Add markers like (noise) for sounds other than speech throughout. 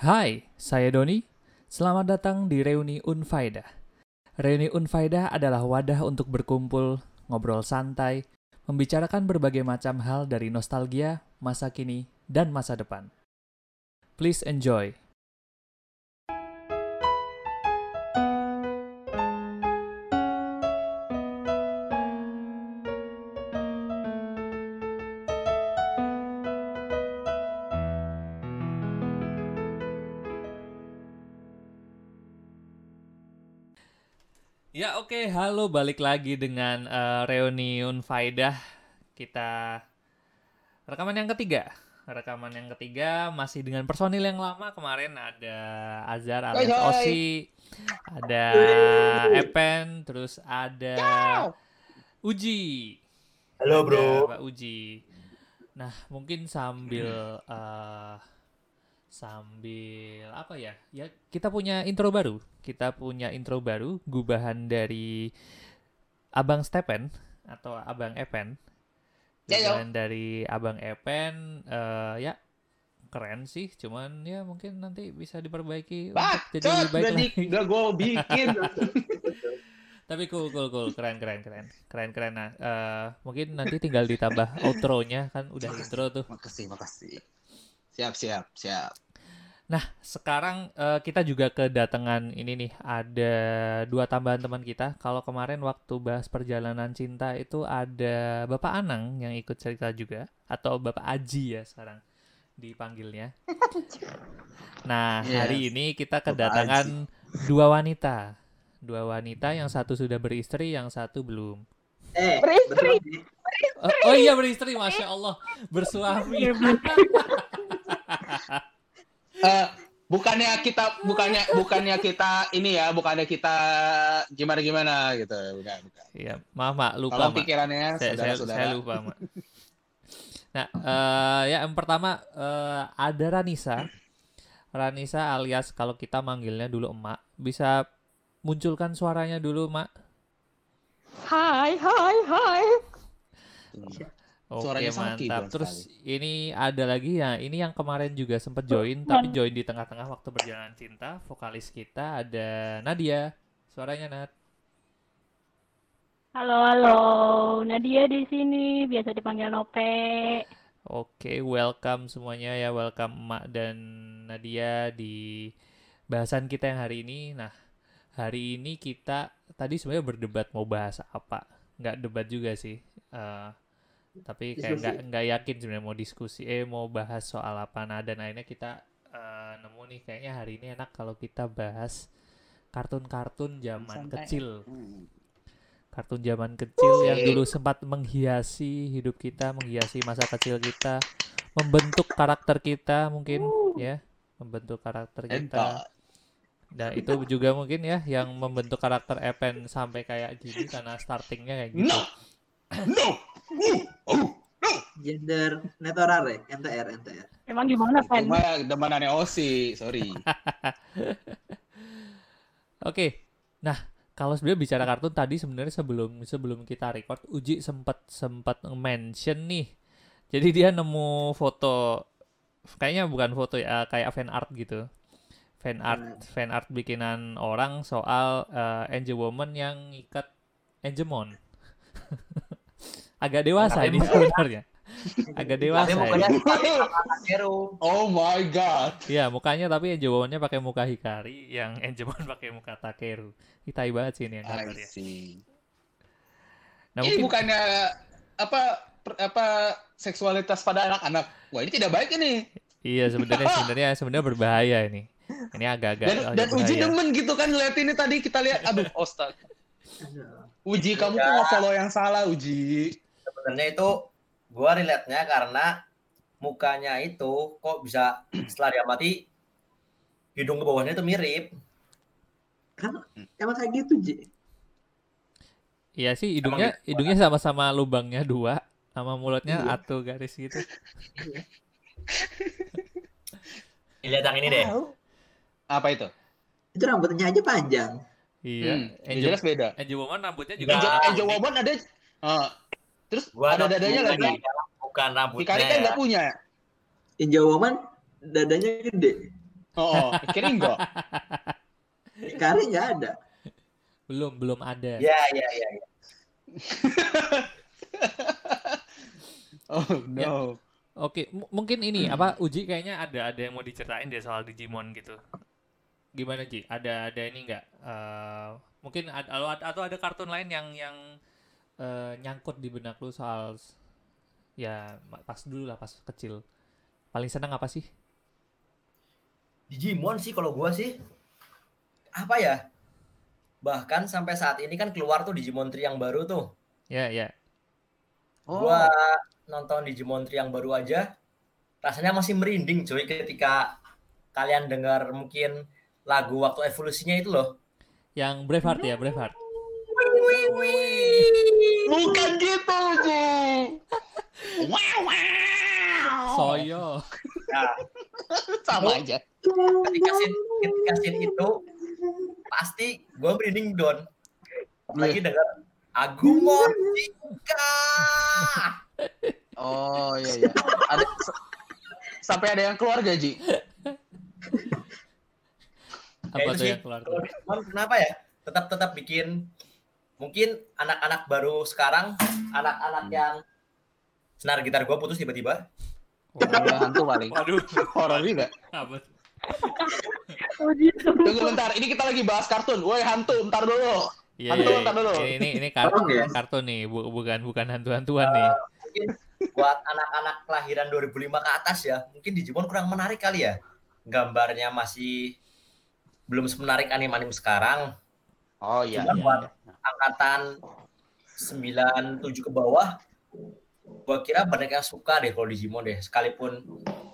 Hai, saya Doni. Selamat datang di Reuni Unfaida. Reuni Unfaida adalah wadah untuk berkumpul, ngobrol santai, membicarakan berbagai macam hal dari nostalgia, masa kini, dan masa depan. Please enjoy. Oke, halo balik lagi dengan eh, Reuni Unfaidah. Kita rekaman yang ketiga. Rekaman yang ketiga masih dengan personil yang lama kemarin ada Azhar Hai, hai. Osi, ada Epen, terus ada Uji. Halo Ada bro. Mbak Uji. Nah, mungkin sambil eh, sambil apa ya? Ya kita punya intro baru. Kita punya intro baru, gubahan dari Abang Stepen atau Abang Epen. Ya. Gubahan dari Abang Epen eh, ya keren sih, cuman ya mungkin nanti bisa diperbaiki untuk jadi baik udah, di, lagi. udah gue bikin. (laughs) Tapi cool, cool, cool, keren, keren, keren, keren, keren. Nah, eh, mungkin nanti tinggal ditambah outro-nya kan udah intro tuh. makasih, makasih. Siap, siap, siap. Nah, sekarang eh, kita juga kedatangan ini nih, ada dua tambahan teman kita. Kalau kemarin waktu bahas perjalanan cinta itu ada Bapak Anang yang ikut cerita juga, atau Bapak Aji ya sekarang dipanggilnya. (laughs) Nah, Yes. hari ini kita kedatangan dua wanita. Dua wanita, yang satu sudah beristri, yang satu belum. Eh, Beristri. betul, Oh, oh iya beristri, masya Allah, bersuami. (laughs) Eh, bukannya kita, bukannya, bukannya kita ini ya, bukannya kita gimana gimana gitu, bukan, bukan. Iya, maaf mak, lupa Kalau mak. pikirannya saya, saya, saudara-saudara. saya lupa mak. Nah, eh, ya yang pertama eh, ada Ranisa. Ranisa alias kalau kita manggilnya dulu emak, bisa munculkan suaranya dulu mak. Hai, hai, hai. Oke Suaranya mantap. Terus ini ada lagi ya, ini yang kemarin juga sempat join, tapi join di tengah-tengah waktu perjalanan cinta. Vokalis kita ada Nadia. Suaranya Nat. Halo, halo. Nadia di sini, biasa dipanggil Nope. Oke, welcome semuanya ya, welcome Emak dan Nadia di bahasan kita yang hari ini. Nah, hari ini kita tadi sebenarnya berdebat mau bahas apa. Nggak debat juga sih. Eh, tapi kayak nggak nggak yakin sebenarnya mau diskusi, eh mau bahas soal apa. Nah, dan akhirnya kita eh, nemu nih kayaknya hari ini enak kalau kita bahas kartun-kartun zaman Santai. kecil Hmm. kartun zaman kecil yang dulu sempat menghiasi hidup kita, menghiasi masa kecil kita, membentuk karakter kita mungkin ya, membentuk karakter kita. Entot. Dan itu juga mungkin ya yang membentuk karakter Epen sampai kayak gini karena startingnya kayak gitu. No, no, uh, uh, no. gender netorar ya, NTR, NTR. Emang gimana, Pen? Cuma demanannya Osi, sorry. (laughs) Oke. Nah, kalau sebenarnya bicara kartun tadi sebenarnya sebelum sebelum kita record Uji sempat sempat mention nih. Jadi dia nemu foto kayaknya bukan foto ya, kayak fan art gitu. Fan art fan art bikinan orang soal eh, Angel Woman yang ikat Angemon. (laughs) Agak dewasa ini sebenarnya. Agak dewasa Tapi ya. Oh my god. Iya, mukanya tapi Woman-nya pakai muka Hikari, yang (laughs) Angemon pakai muka Takeru. Hitai banget sih ini yang gambar ya. Nah, ini mungkin bukannya apa per- apa seksualitas pada anak-anak. Wah, ini tidak baik ini. iya sebenarnya (laughs) sebenarnya sebenarnya berbahaya ini. Ini agak-agak Dan, agak dan Uji demen gitu kan ngeliat ini tadi kita lihat. Aduh, (laughs) osta. Aduh. Uji kamu kok nge-follow yang salah, Uji. Sebenarnya itu gua relate-nya karena mukanya itu kok bisa (clears throat) setelah dia mati hidung ke bawahnya itu mirip Kan emang kayak gitu, Ji. Iya sih hidungnya hidungnya sama-sama lubangnya dua, sama mulutnya Iya. atu garis gitu. (laughs) lihat yang ini deh Apa itu? Itu rambutnya aja panjang. Iya. Hmm, Angel, jelas beda. Angel Woman rambutnya juga. Angel, ada. Angel Woman ada ah, terus gua ada dadanya bukan- lagi. bukan rambutnya Hikari kan ya. nggak punya. Ninja Woman dadanya gede. Oh, kering kok. Kari nggak ada. belum belum ada. Ya, ya, ya. ya. (laughs) Oh no. Oke, m- mungkin ini apa Uji kayaknya ada ada yang mau diceritain deh soal Digimon gitu. Gimana Ji? Ada ada ini nggak? Eh, mungkin ada, atau ada- atau ada kartun lain yang yang eh, nyangkut di benak lu soal ya pas dulu lah pas kecil. Paling senang apa sih? Digimon sih kalau gua sih apa ya? Bahkan sampai saat ini kan keluar tuh Digimon Tree yang baru tuh. Ya ya. Oh. Gua nonton Digimon Tree yang baru aja rasanya masih merinding coy ketika kalian dengar mungkin lagu waktu evolusinya itu loh. Yang Braveheart ya Braveheart. Bukan (laughs) gitu, Ji. Wow, wow. Soyo. Nah, Sama aja. ketika scene, ketika scene itu pasti gue merinding don lagi dengar Agumon Jika Oh iya iya. Ada sampai ada yang keluar gak, Ji? Apa Ya, tuh sih. yang keluar? Kenapa ya tetap tetap bikin mungkin anak-anak baru sekarang anak-anak yang senar gitar gue putus tiba-tiba hantu paling. Waduh. Horor juga. Apa? tuh? Oh gitu. Tunggu bentar, ini kita lagi bahas kartun. Woi hantu, bentar dulu. Iya, Hantu, iya, ntar dulu. Ini ini, ini kartun, ya. kartun nih, bu- bukan bukan hantu-hantuan nih. mungkin buat anak-anak kelahiran 2005 ke atas ya mungkin Digimon kurang menarik kali ya gambarnya masih belum semenarik anime-anime sekarang Oh iya. Cuma iya, buat iya. Angkatan 97 ke bawah gua kira banyak yang suka deh kalau Digimon deh. Sekalipun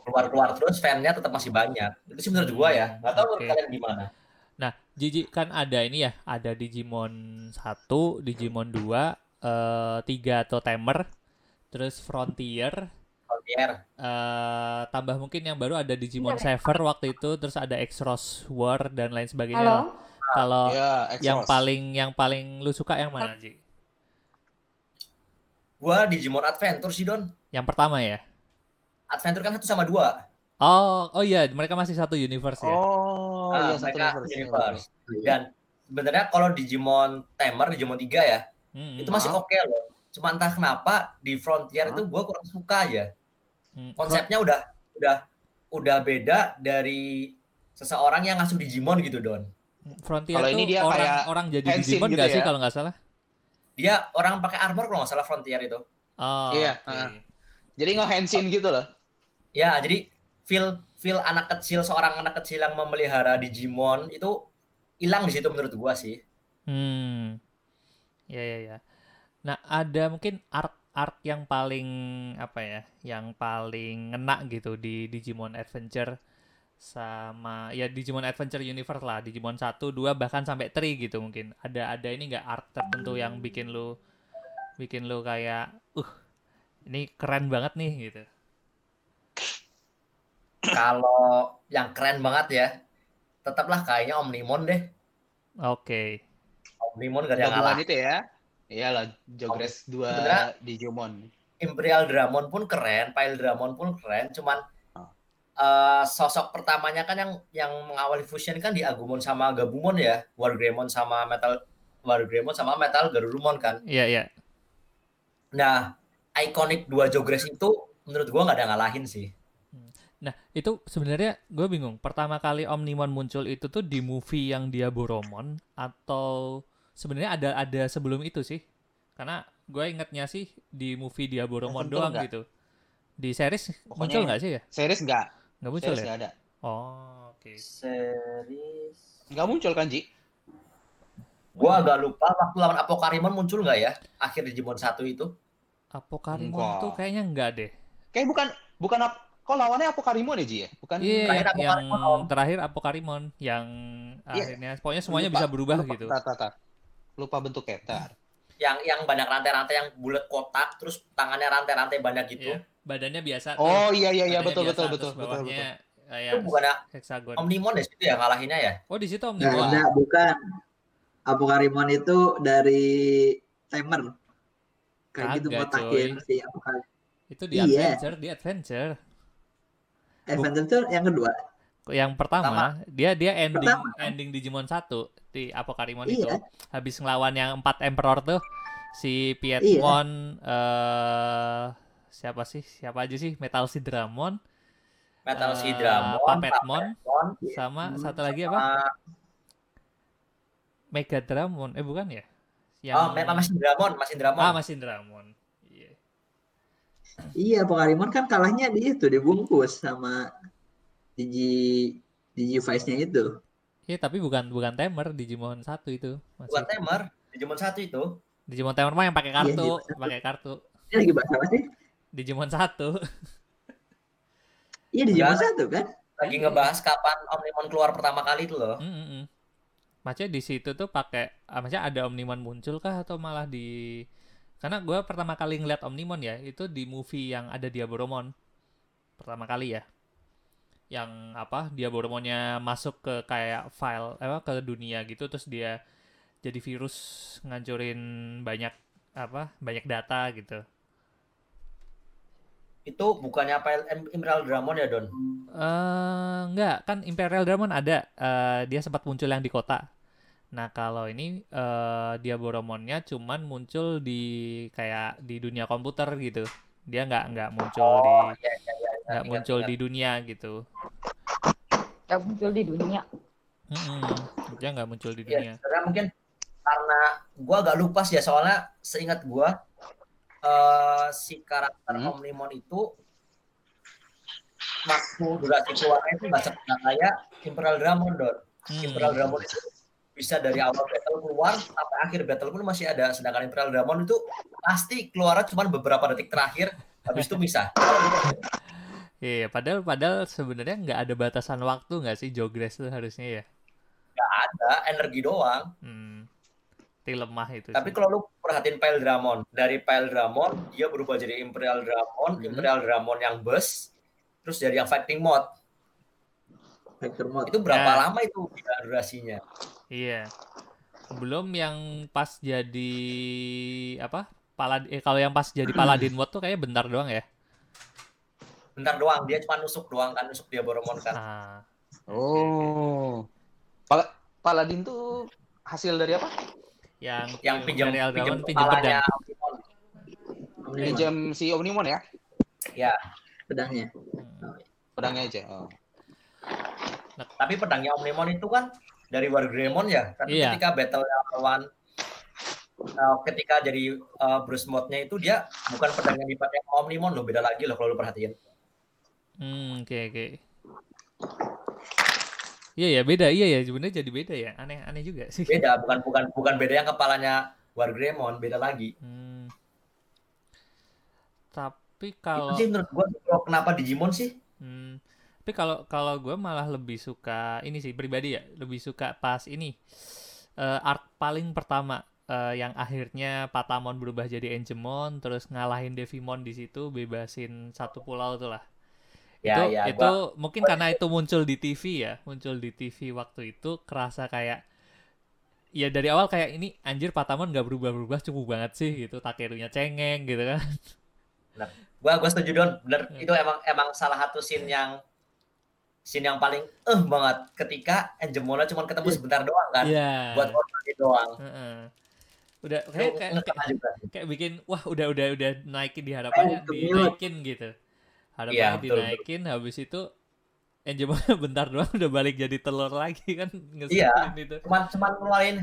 keluar-keluar terus fannya tetap masih banyak. Itu sih menurut gua ya. Nggak tahu menurut Oke. kalian gimana. Nah, Jiji kan ada ini ya, ada Digimon 1, Digimon 2, eh 3 atau Tamer, terus Frontier, Frontier. Eh tambah mungkin yang baru ada Digimon Saver waktu itu, terus ada X-Rose War dan lain sebagainya. Halo. Kalau Iya, yang Exos. paling yang paling lu suka yang mana, Ji? gua Digimon Adventure sih Don Yang pertama ya? Adventure kan satu sama dua Oh, oh iya, mereka masih satu universe ya. Oh, Ah, iya satu mereka universe. universe. dan sebenarnya kalau Digimon Tamer Digimon 3 ya Hmm, itu masih Ah. oke loh cuma entah kenapa di Frontier itu gua kurang suka aja hmm. konsepnya udah udah udah beda dari seseorang yang ngasuh Digimon gitu Don Frontier Kalau ini dia orang kayak orang jadi Henshin Digimon gitu nggak sih ya? kalau nggak salah? dia orang pakai armor kalau nggak salah Frontier itu Oh, Iya, oke. ah. Jadi nge-handsin gitu loh. ya jadi feel feel anak kecil seorang anak kecil yang memelihara Digimon itu hilang di situ menurut gua sih Hmm. Ya ya ya. Nah, ada mungkin arc-arc yang paling apa ya? Yang paling ngena gitu di Digimon Adventure sama ya Digimon Adventure Universe lah, Digimon 1, 2 bahkan sampai 3 gitu mungkin. Ada ada ini nggak arc tertentu yang bikin lu bikin lu kayak uh ini keren banget nih gitu. kalau yang keren banget ya tetaplah kayaknya Omnimon deh Oke. Omnimon gak ada ngalah itu ya. Iyalah, Jogres 2 Sebenarnya- Digimon. Imperial Dramon pun keren, Pile Dramon pun keren, cuman Eh, sosok pertamanya kan yang yang mengawali fusion kan di Agumon sama Gabumon ya, Wargreymon sama Metal Wargreymon sama Metal Garurumon kan. Iya iya. Nah, ikonik dua Jogres itu menurut gua nggak ada ngalahin sih. Nah, itu sebenarnya gue bingung. Pertama kali Omnimon muncul itu tuh di movie yang dia Boromon atau sebenarnya ada ada sebelum itu sih? Karena gue ingetnya sih di movie dia Boromon doang enggak. gitu. Di series Pokoknya muncul nggak sih ya? Series enggak? Nggak muncul Series ya? enggak ada. Oh, oke. Series Enggak muncul kan, Ji? Gua agak lupa waktu lawan Apokarimon muncul nggak ya akhir Digimon 1 itu? Apokarimon Enggak. tuh kayaknya enggak deh. Kayak bukan bukan ap- kok lawannya Apokarimon ya, Ji ya? Bukan Iya, terakhir yang Apokarimon, Om. terakhir Apokarimon yang Iya. akhirnya pokoknya semuanya Lupa, bisa berubah lupa, gitu. tar, tar, tar. Lupa bentuknya, tar. Yang yang banyak rantai-rantai yang bulat kotak, terus tangannya rantai-rantai banyak gitu. Iya. Badannya biasa tuh. Oh iya iya iya betul biasa, betul betul betul kayak Itu bukan heksagon. Omnimon ya situ ya ngalahinnya ya? Oh, di situ Nggak Omnimon. ada, bukan. Apokarimon itu dari Tamer. Kayak gitu botakin coy. si Apokarimon. Itu di Iya. adventure, di adventure. Adventure itu yang kedua. Yang pertama, dia dia ending Pertama. ending Digimon 1 di Apocarimon Iya. itu. Habis ngelawan yang empat Emperor tuh si Piedmon eh siapa sih? Siapa aja sih? Metal Sidramon, Metal eh, Sidramon, Puppetmon, Puppetmon, sama Hmm, satu lagi apa? Mega Dramon. Eh bukan ya? Yang Oh, memang Mas Indramon, Mas Indramon. Ah, Mas Indramon. Iya. Iya, Pokemon kan kalahnya di itu dibungkus sama Digi Digi Vice-nya itu. Iya, tapi bukan bukan Tamer Digimon 1 itu. Masih. Bukan Tamer, Digimon 1 itu. Digimon Tamer mah yang pakai Iya, kartu, satu. pakai kartu. Ini lagi bahas apa sih? Digimon 1. Iya Digimon Enggak. satu kan? Lagi ngebahas kapan Omnimon keluar pertama kali itu loh. Mm, mm, mm. Maksudnya di situ tuh pakai, ah, maksudnya ada Omnimon muncul kah atau malah di karena gue pertama kali ngeliat Omnimon ya itu di movie yang ada Diaboromon pertama kali ya, yang apa Diaboromonnya masuk ke kayak file apa ke dunia gitu terus dia jadi virus ngancurin banyak apa banyak data gitu. Itu bukannya apa Emerald Dramon ya, Don? eh enggak, kan Imperial Dramon ada. eh, dia sempat muncul yang di kota. Nah, kalau ini eh dia Boromonnya cuman muncul di kayak di dunia komputer gitu. Dia nggak nggak muncul di Oh, iya, iya, iya. nggak Ingat, muncul ingat. di dunia gitu. Gak muncul di dunia. Mm-mm, dia nggak muncul di Iya, dunia. sebenarnya mungkin karena gua agak lupa sih ya soalnya seingat gua eh, si karakter Hmm. Omnimon itu waktu durasi keluarnya itu nggak nggak kayak Imperial Dramon Don. Hmm. Imperial Dramon itu bisa dari awal battle keluar sampai akhir battle pun masih ada sedangkan Imperial Dramon itu pasti keluarnya cuma beberapa detik terakhir habis itu bisa. Iya, padahal padahal sebenarnya nggak ada batasan waktu nggak sih Jogress tuh harusnya ya. ada energi doang. Hmm. Berarti lemah itu. Tapi sih. kalau lu perhatiin Pile Dramon, dari Pile Dramon dia berubah jadi Imperial Dramon, Mhm. Imperial Dramon yang bus, terus jadi yang fighting mode. Vector mode. Itu berapa Ya. lama itu durasinya? Iya. Belum yang pas jadi apa? Palad eh kalau yang pas jadi (clears throat) Paladin mode tuh kayaknya bentar doang ya. Bentar doang, dia cuma nusuk doang kan, nusuk dia Boromon kan. Nah, Oh. Pal- Paladin tuh hasil dari apa? Yang Yang pinjam pinjam Dragon pinjam kepalanya pedang. Pinjam si Omnimon ya? Ya, pedangnya. Hmm. Pedangnya aja. Oh. tapi pedangnya Omnimon itu kan dari Wargreymon ya. Tapi Iya. ketika battle lawan uh, ketika jadi uh, Bruce mode-nya itu dia bukan pedang yang dipakai Omnimon loh, beda lagi loh kalau lu perhatiin. Hmm, oke oke. Iya ya beda, iya ya sebenarnya jadi beda ya. Aneh aneh juga sih. Beda, bukan bukan bukan beda yang kepalanya Wargreymon, beda lagi. Hmm. Tapi Itu kalau sih menurut gua kenapa Digimon sih? Hmm, tapi kalau kalau gue malah lebih suka ini sih pribadi ya, lebih suka pas ini eh, arc paling pertama eh, yang akhirnya Patamon berubah jadi Angemon, terus ngalahin Devimon di situ, bebasin satu pulau tuh lah. Ya, itu ya, itu gua- mungkin karena itu muncul di TV ya, muncul di TV waktu itu kerasa kayak ya dari awal kayak ini anjir Patamon gak berubah-berubah cukup banget sih gitu, Takerunya cengeng gitu kan. Gua gua setuju Don, bener Hmm. itu emang emang salah satu scene yang scene yang paling eh banget ketika Angemona cuma ketemu sebentar doang kan Iya. buat orasi doang. Heeh. Udah Itu kayak kayak, kayak, kayak bikin wah udah udah udah naikin di harapannya dinaikin gitu harapannya Iya, betul, dinaikin habis itu Enjemon (laughs) bentar doang udah balik jadi telur lagi kan Iya. ngeselin itu. Cuman cuman ngeluarin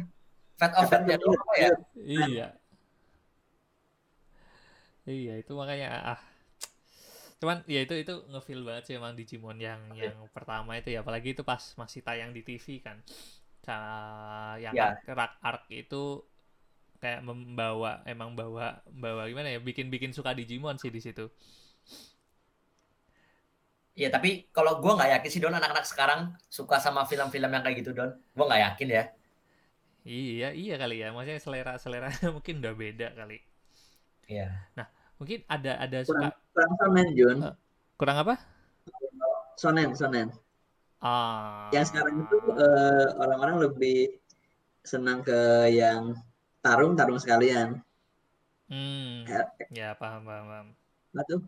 fat of fat-nya doang apa ya? iya. Iya. Itu makanya ah. Cuman ya itu itu ngefeel banget sih emang Digimon yang yang pertama itu ya apalagi itu pas masih tayang di TV kan. Ca- yang Ya. arc, arc, arc itu kayak membawa emang bawa bawa gimana ya bikin bikin suka Digimon sih di situ Iya, tapi kalau gua nggak yakin sih Don anak-anak sekarang suka sama film-film yang kayak gitu Don. Gua nggak yakin ya. iya iya kali ya maksudnya selera selera (laughs) mungkin udah beda kali Iya. mungkin ada ada Kurang, suka kurang sonen, Jun. Eh. kurang apa Sonen, sonen. ah Yang sekarang itu eh, orang-orang lebih senang ke yang tarung, tarung sekalian. hmm Ya, paham paham, paham. apa tuh?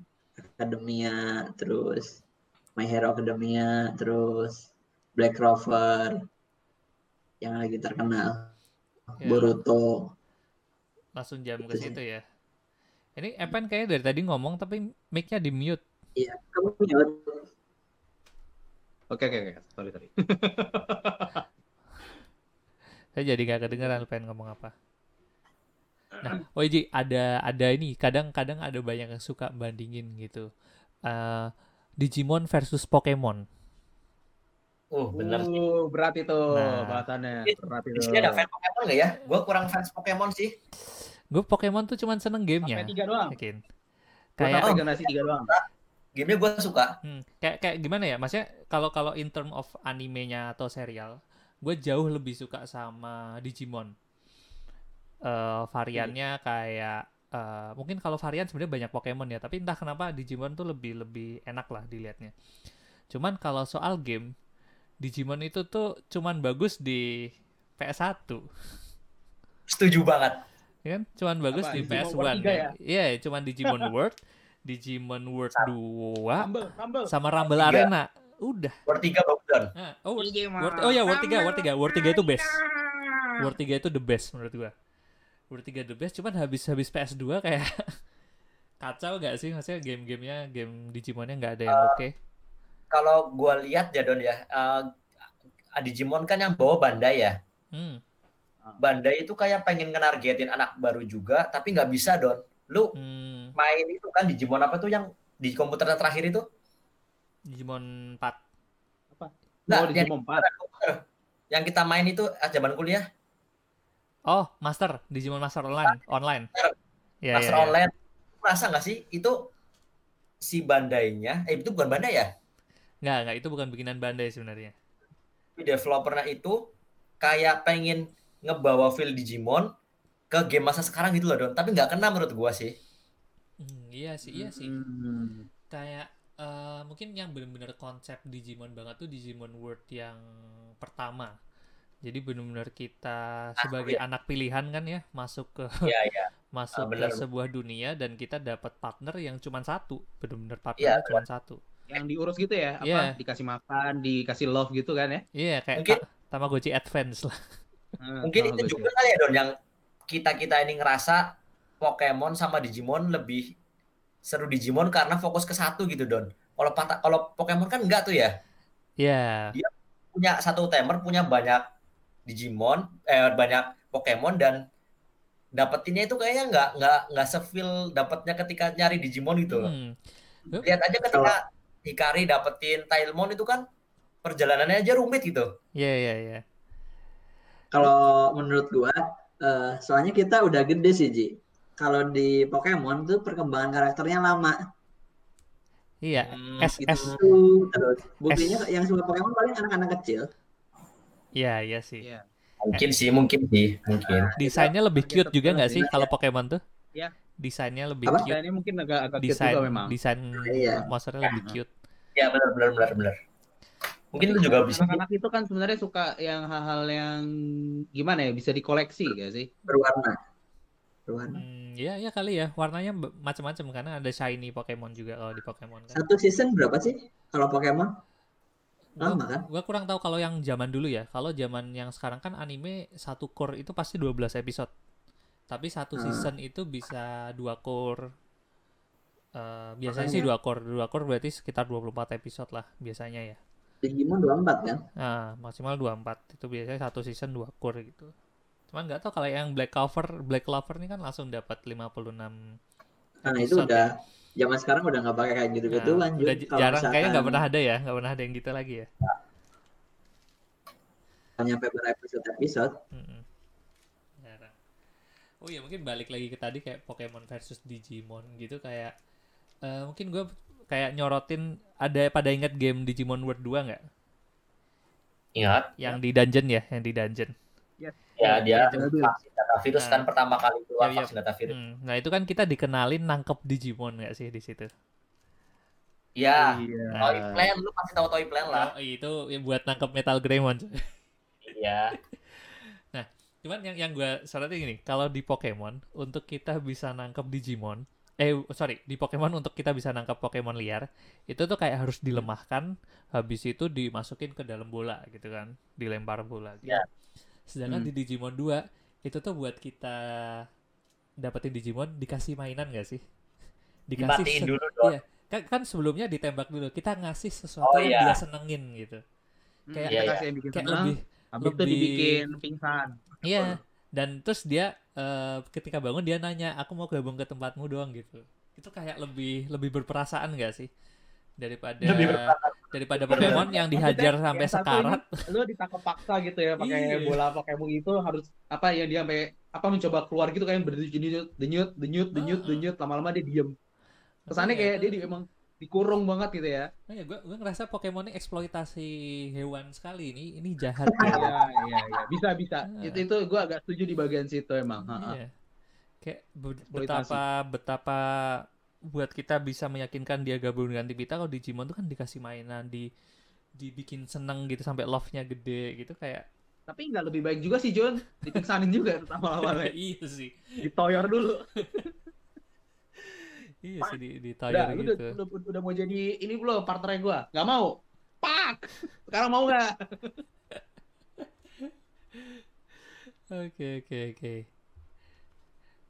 Akademia, terus My Hero Academia, terus Black Clover yang lagi terkenal, Ya, Boruto. langsung jam ke situ ya. Ini Evan kayaknya dari tadi ngomong tapi mic-nya di mute. Iya, kamu punya Oke oke oke. Sorry sorry. (laughs) Saya jadi gak kedengeran lu pengen ngomong apa. Nah, Oji ada ada ini kadang-kadang ada banyak yang suka bandingin gitu. Eh, Digimon versus Pokemon. Uh, bener sih. Uh, berat itu Nah. bahasannya. Berat Di itu. sini ada fans Pokemon nggak ya? Gue kurang fans Pokemon sih. Gue Pokemon tuh cuman seneng gamenya. Sampai tiga doang. Yakin. Gua Kayak sampai generasi tiga doang. Gamenya gue suka. Hmm, kayak kayak gimana ya? Maksudnya kalau kalau in term of animenya atau serial, gue jauh lebih suka sama Digimon. Eh variannya kayak eh, mungkin kalau varian sebenarnya banyak Pokemon ya, tapi entah kenapa Digimon tuh lebih lebih enak lah dilihatnya. Cuman kalau soal game, Digimon itu tuh cuman bagus di PS1, Setuju banget. ya kan? Cuman bagus Apa, di Digimon PS1. World 3 ya? Iya, cuman Digimon (laughs) World, Digimon World 2 Rumble, Rumble. sama Rumble Tiga. Arena. Udah. War 3 bagus Don. Nah, oh, Word, Digimon Word- oh ya Word 3, Word 3, Word 3 itu best. Word 3 itu the best menurut gua. 3 the best, cuman habis habis PS2 kayak (laughs) kacau gak sih maksudnya game-gamenya, game Digimonnya nggak ada yang oke. Kalau gue lihat ya Don ya, eh, Digimon kan yang bawa Bandai ya. Hmm, Bandai itu kayak pengen ngenargetin anak baru juga, tapi nggak bisa Don. Lu hmm, main itu kan Digimon apa tuh yang di komputer terakhir itu? Digimon 4. Nggak, Oh, yang, Digimon 4. yang kita main itu ah, zaman kuliah, Oh, Master, Digimon Master online, online. Ya, Master ya, ya. Online. Merasa nggak sih itu si Bandainya, eh itu bukan Bandai ya? Nggak, nggak itu bukan bikinan Bandai sebenarnya. Developernya itu kayak pengen ngebawa feel Digimon ke game masa sekarang gitu loh Don. Tapi nggak kena menurut gua sih. Hmm, iya sih, iya sih. Hmm. Kayak eh, mungkin yang benar-benar konsep Digimon banget tuh Digimon World yang pertama. Jadi benar-benar kita sebagai anak pilihan kan ya masuk ke Iya, iya. (laughs) masuk Ah, benar. ke sebuah dunia dan kita dapat partner yang cuma satu, benar-benar Iya, partnernya cuma satu. Yang diurus gitu ya, apa? Iya. Dikasih makan, dikasih love gitu kan ya? Iya, kayak Mungkin- ta- Tamagotchi Advance lah. Hmm, (laughs) Mungkin itu juga kali ya Don yang kita-kita ini ngerasa Pokemon sama Digimon lebih seru Digimon karena fokus ke satu gitu Don. Kalau kalau Pokemon kan enggak tuh ya. Iya. Punya satu tamer punya banyak Digimon, eh banyak Pokemon dan dapetinnya itu kayaknya nggak nggak nggak sefeel dapatnya ketika nyari Digimon gitu loh. Hmm. Lihat aja ketika Hikari dapetin Tailmon itu kan perjalanannya aja rumit gitu. Iya, iya, iya. Kalau menurut gua, eh, soalnya kita udah gede sih, Ji. Kalau di Pokemon tuh perkembangan karakternya lama. Iya, Hmm, S Gitu S. terus. Buktinya yang suka Pokemon paling anak-anak kecil. Iya, iya sih. Iya. Mungkin sih, mungkin sih, mungkin. Desainnya lebih cute juga nggak sih kalau Pokemon tuh? Iya. Desainnya lebih Apa? cute. Desainnya mungkin agak agak cute Desain juga memang. desain Iya. monsternya lebih cute. Ya benar benar benar benar. Mungkin lu juga bisa Anak-anak itu kan sebenarnya suka yang hal-hal yang gimana ya bisa dikoleksi gak sih? Berwarna. Berwarna. Hmm, ya ya kali ya. Warnanya macam-macam karena ada shiny Pokemon juga kalau di Pokemon kan. Satu season berapa sih kalau Pokemon? Gua, Lama kan? gua kurang tahu kalau yang zaman dulu ya. Kalau zaman yang sekarang kan anime satu core itu pasti 12 episode. Tapi satu Ah. season itu bisa dua core. Eh, biasanya sih Makanya. dua core. Dua core berarti sekitar 24 episode lah biasanya ya. Digimon 24 kan? Nah, maksimal 24. Itu biasanya satu season dua core gitu. Cuman nggak tahu kalau yang Black Clover, Black Clover ini kan langsung dapat 56 Nah, itu udah ya. Zaman sekarang udah nggak pakai kayak Nah, udah j- Kalau jarang kayaknya nggak misalkan pernah ada ya, nggak pernah ada yang gitu lagi ya. nyampe berepisode-episode. Mm-mm. Jarang. Oh iya mungkin balik lagi ke tadi kayak Pokemon versus Digimon gitu kayak eh, mungkin gue kayak nyorotin ada pada ingat game Digimon World 2 nggak? ingat. Yang di dungeon ya, yang di dungeon. Ya dia Itu. vaksin data virus kan Nah. pertama kali keluar Iya, iya. vaksin data virus. Hmm, Nah itu kan kita dikenalin nangkep Digimon nggak sih di situ? Iya. Iya. Toy Plan, lu pasti tahu Toy Plan lah. Oh, itu ya buat nangkep Metal Greymon. Iya. (laughs) Cuman yang yang gue sorotin gini, kalau di Pokemon untuk kita bisa nangkep Digimon eh sorry di Pokemon untuk kita bisa nangkap Pokemon liar itu tuh kayak harus dilemahkan habis itu dimasukin ke dalam bola gitu kan dilempar bola gitu. Ya. Sedangkan Hmm. di Digimon 2 itu tuh buat kita dapetin Digimon dikasih mainan gak sih (laughs) dikasih Dimatiin dulu dong. iya kan, kan sebelumnya ditembak dulu kita ngasih sesuatu Oh, yang iya. dia senengin gitu Kayak- Kayak Iya, kasih yang bikin kayak senang, lebih habis itu lebih- dibikin pingsan. Iya, dan terus dia eh, ketika bangun dia nanya, aku mau gabung ke tempatmu doang gitu. Itu kayak lebih lebih berperasaan gak sih daripada Lebih daripada Pokemon yang dihajar Maksudnya, sampai sekarat. Lu ditangkap paksa gitu ya pakai Iya. bola Pokemon itu harus apa ya dia sampai apa mencoba keluar gitu kan berdenyut denyut denyut denyut Ah. denyut lama-lama dia diem. Kesannya Makanya kayak dia di, emang dikurung banget gitu ya. Nah, ya gue gue ngerasa Pokemon ini eksploitasi hewan sekali ini ini jahat Iya ya. iya iya bisa bisa. Ah. Itu itu gua agak setuju di bagian situ emang. Iya. Kayak betapa betapa buat kita bisa meyakinkan dia gabung dengan tim kita kalau Digimon tuh kan dikasih mainan di dibikin seneng gitu sampai love-nya gede gitu kayak Tapi nggak lebih baik juga sih John, dipingsanin juga awal-awalnya. (laughs) iya sih Ditoyor dulu. (laughs) iya sih di di Udah, gitu udah, udah, udah mau jadi ini belum partnernya gua? Nggak mau. Pak. Sekarang mau nggak? (laughs) oke oke oke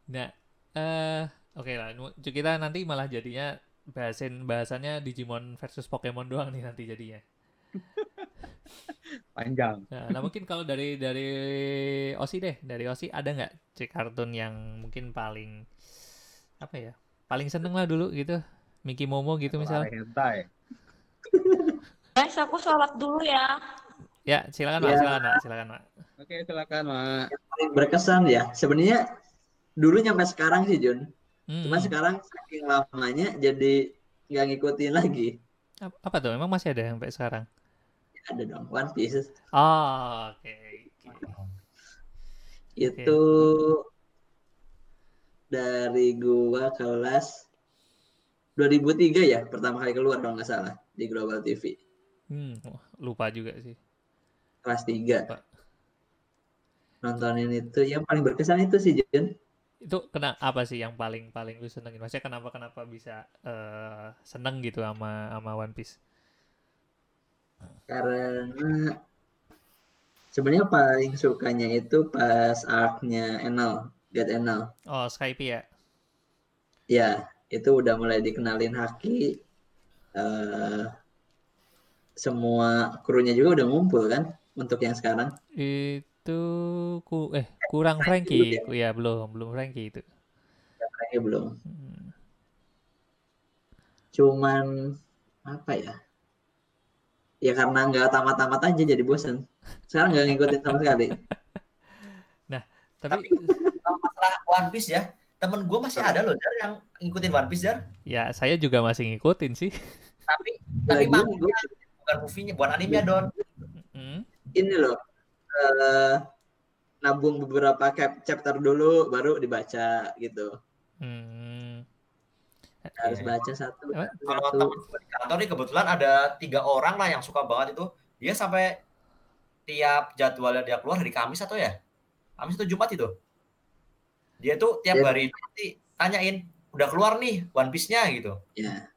nah eh oke lah nu- kita nanti malah jadinya bahasin bahasannya Digimon versus Pokemon doang nih nanti jadinya (laughs) Panjang. Nah, nah mungkin kalau dari dari Osi deh, dari Osi ada nggak cek kartun yang mungkin paling apa ya? Paling seneng lah dulu gitu. Mickey Momo gitu misal. Hentai. (laughs) Guys, aku sholat dulu ya. Ya, silakan Mak, Ya. silakan Mak, silakan Mak. Oke, silakan, Mak. paling berkesan ya. Sebenarnya dulu nyampe sekarang sih Jun. Hmm, Cuma sekarang saking lamanya jadi nggak ngikutin lagi. ap- apa tuh? Emang masih ada sampai sekarang? Ada dong One Piece. Oh, oke. oke. Itu dari gua kelas 2003 ya pertama kali keluar kalau nggak salah di Global TV Hmm, lupa juga sih. kelas 3 Pak. nontonin itu yang paling berkesan itu sih Jun Itu kena apa sih yang paling paling lu senengin? Maksudnya kenapa kenapa bisa eh, seneng gitu sama sama One Piece? karena sebenarnya paling sukanya itu pas arc-nya Enel Get Enel Oh, Skype ya. ya itu udah mulai dikenalin Haki eh semua krunya juga udah ngumpul kan untuk yang sekarang Itu ku eh kurang Frankie. Ku- Ya, belum, belum Frankie itu. kayaknya belum Hmm. cuman apa ya ya karena nggak tamat-tamat aja jadi bosen sekarang nggak ngikutin sama sekali (laughs) Tapi Kalau masalah One Piece ya, temen gue masih ada loh Jar, yang ngikutin One Piece Jar. ya saya juga masih ngikutin sih. Tapi tapi gue bukan movie-nya, bukan anime Don. Hmm. ini loh eh, nabung beberapa cap chapter dulu baru dibaca gitu Hmm. harus Iya. baca satu Kalau satu. temen gue di kantor nih kebetulan ada tiga orang lah yang suka banget itu. Dia sampai tiap jadwalnya dia keluar hari Kamis atau ya? Kamis atau Jumat itu. Dia tuh tiap Dia- hari itu nanti tanyain, udah keluar nih One Piece-nya gitu. ya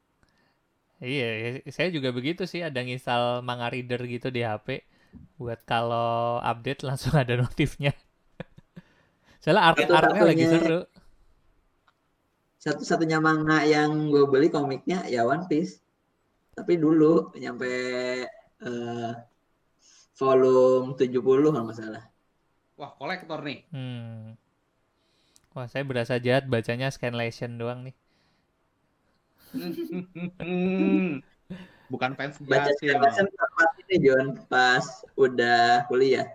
Iya, ya- saya juga begitu sih ada nginstal Manga Reader gitu di HP buat kalau update langsung ada notifnya. (laughs) Soalnya art Itu artnya lagi satunya- seru. satu-satunya manga yang gue beli komiknya ya One Piece tapi dulu nyampe eh, volume 70 kalau nggak salah Wah, kolektor nih. Hmm. Wah, saya berasa jahat bacanya scanlation doang nih. Hmm. (laughs) Bukan fans baca sejati sekarang ini John pas udah kuliah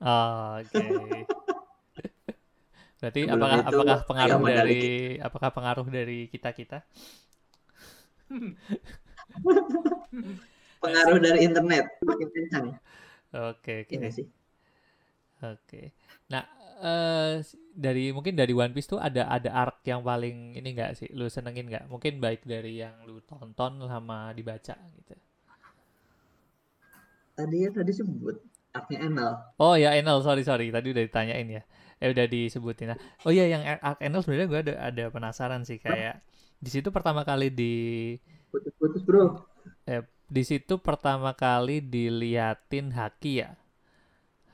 Oh, oke. (laughs) Berarti Sebelum apakah itu apakah pengaruh dari apakah pengaruh dari kita-kita? pengaruh dari internet makin kencang Oke, oke. ya sih Oke. Nah, eh dari mungkin dari One Piece tuh ada ada arc yang paling ini enggak sih? Lu senengin nggak? Mungkin baik dari yang lu tonton sama dibaca gitu. Tadi ya tadi sebut artnya Enel. Oh ya Enel, sorry sorry, tadi udah ditanyain ya. Eh udah disebutin. Nah, oh iya yang Arc Enel sebenarnya gue ada ada penasaran sih kayak di situ pertama kali di Putus-putus bro. eh, di situ pertama kali diliatin haki ya.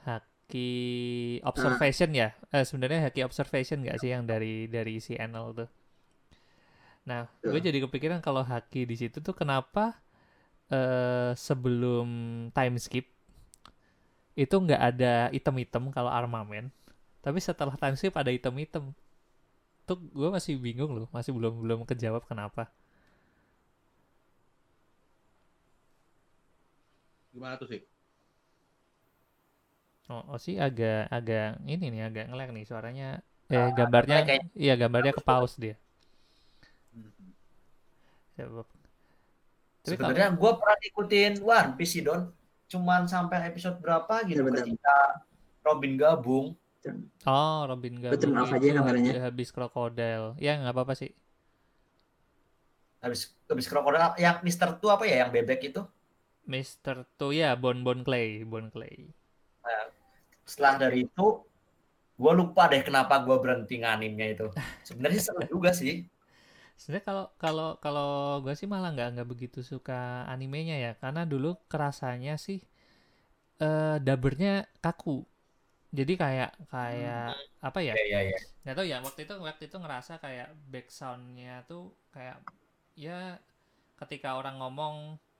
Haki observation ya. Eh, sebenarnya haki observation nggak sih yang dari dari si Enel tuh. Nah, gue Betul. jadi kepikiran kalau haki di situ tuh kenapa eh sebelum time skip itu nggak ada item-item kalau armamen, tapi setelah time skip ada item-item. Tuh gue masih bingung loh, masih belum belum kejawab kenapa. Gimana tuh sih? Oh, oh sih agak agak ini nih agak ngelek nih suaranya. Eh Ah, gambarnya kayak- iya gambarnya ke pause dia. Coba. Tapi Sebenarnya gue pernah ngikutin One Piece sih Don, cuman sampai episode berapa gitu Ya, bentar. ketika Robin gabung. oh Robin Betul, Gabung maaf aja namanya. habis, habis krokodil. Ya nggak apa-apa sih. Habis habis krokodil yang Mister tuh apa ya yang bebek itu? Mister tuh ya Bon Bon Clay, Bon Clay. Setelah dari itu gue lupa deh kenapa gue berhenti nganimnya itu. (laughs) Sebenarnya seru juga sih. Sebenarnya kalau kalau kalau gue sih malah nggak nggak begitu suka animenya ya, karena dulu kerasanya sih eh dubbernya kaku. Jadi kayak kayak apa ya? Ya ya ya. nggak tahu ya waktu itu waktu itu ngerasa kayak back soundnya tuh kayak ya ketika orang ngomong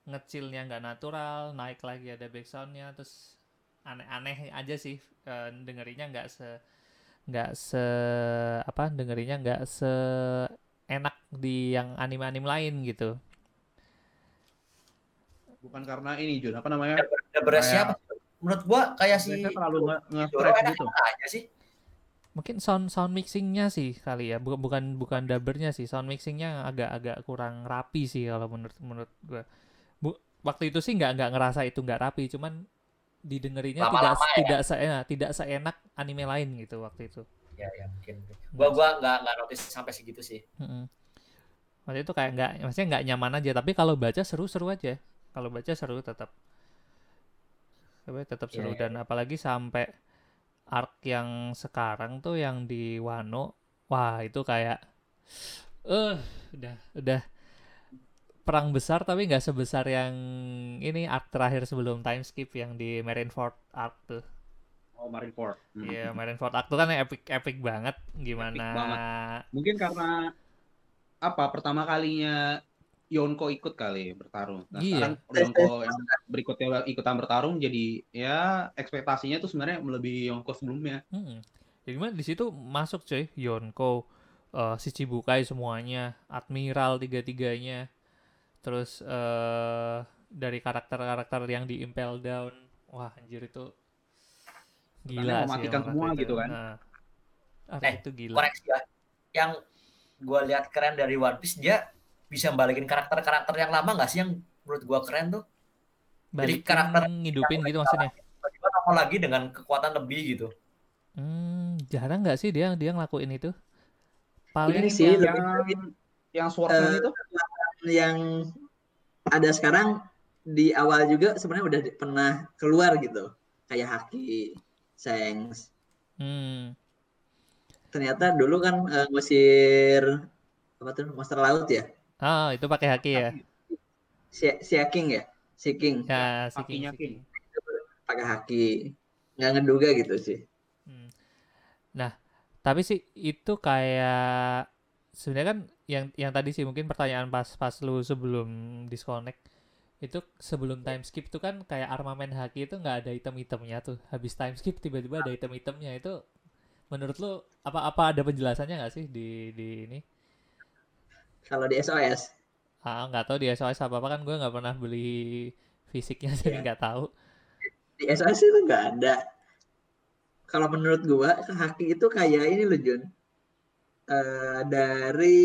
ngecilnya nggak natural naik lagi ada back soundnya terus aneh-aneh aja sih eh, dengerinnya nggak se nggak se apa dengerinnya nggak se enak di yang anime-anime lain gitu Bukan karena ini Jun, apa namanya? Kayak- siapa? Menurut gue kayak si Mereka terlalu nge-stress gitu. aja sih. mungkin sound sound mixingnya sih kali ya bukan bukan bukan dubbernya sih sound mixingnya agak-agak kurang rapi sih kalau menurut menurut gua Bu, waktu itu sih nggak nggak ngerasa itu nggak rapi cuman didengerinnya tidak ya? tidak seenak tidak seenak anime lain gitu waktu itu Ya ya mungkin. Gue gua nggak nggak notice sampai segitu sih. Mm-mm. waktu itu kayak nggak maksudnya nggak nyaman aja tapi kalau baca seru-seru aja kalau baca seru tetap tapi tetap Iya, seru iya, dan apalagi sampai arc yang sekarang tuh yang di Wano wah itu kayak eh udah udah perang besar tapi nggak sebesar yang ini arc terakhir sebelum time skip yang di Marineford arc tuh Oh, Marineford. Hmm. Iya Marineford arc tuh kan epic epic banget gimana Mungkin karena apa pertama kalinya Yonko ikut kali bertarung. Nah, Iya. sekarang Yonko yang berikutnya ikutan bertarung jadi ya ekspektasinya tuh sebenarnya melebihi Yonko sebelumnya. Mm-mm. Jadi mah di situ masuk cuy Yonko, eh Shichibukai semuanya, Admiral tiga-tiganya, terus eh dari karakter-karakter yang di Impel Down, wah anjir itu gila sih mematikan emang semua itu. gitu kan. Nah, ah, Eh, itu gila. Koreksi ya. Yang gue lihat keren dari One Piece dia bisa balikin karakter-karakter yang lama nggak sih yang menurut gue keren tuh? Balikin karakter ngidupin gitu maksudnya. Tiba-tiba nongol lagi dengan kekuatan lebih gitu. Hmm, jarang nggak sih dia dia ngelakuin itu? Paling Ini sih yang- Yang yang swordsman Eh, itu yang ada sekarang di awal juga sebenarnya udah pernah keluar gitu kayak Haki, Sengs. hmm, Ternyata dulu kan eh, ngusir apa tuh monster laut ya, ah itu pakai haki ya? si, si King ya, si King Ya, si. King. pakai Haki. Nggak ngeduga gitu sih. Hmm. Nah, tapi sih itu kayak sebenarnya kan yang yang tadi sih mungkin pertanyaan pas pas lu sebelum disconnect itu sebelum time skip tuh kan kayak armamen haki itu nggak ada item-itemnya tuh. Habis time skip tiba-tiba ada item-itemnya itu menurut lu apa apa ada penjelasannya nggak sih di di ini? Kalau di SOS Ah nggak tahu di SOS apa apa kan gue nggak pernah beli fisiknya (laughs) jadi Iya. nggak tahu. di SOS itu nggak ada. Kalau menurut gua Haki itu kayak ini loh Jun. Eh, dari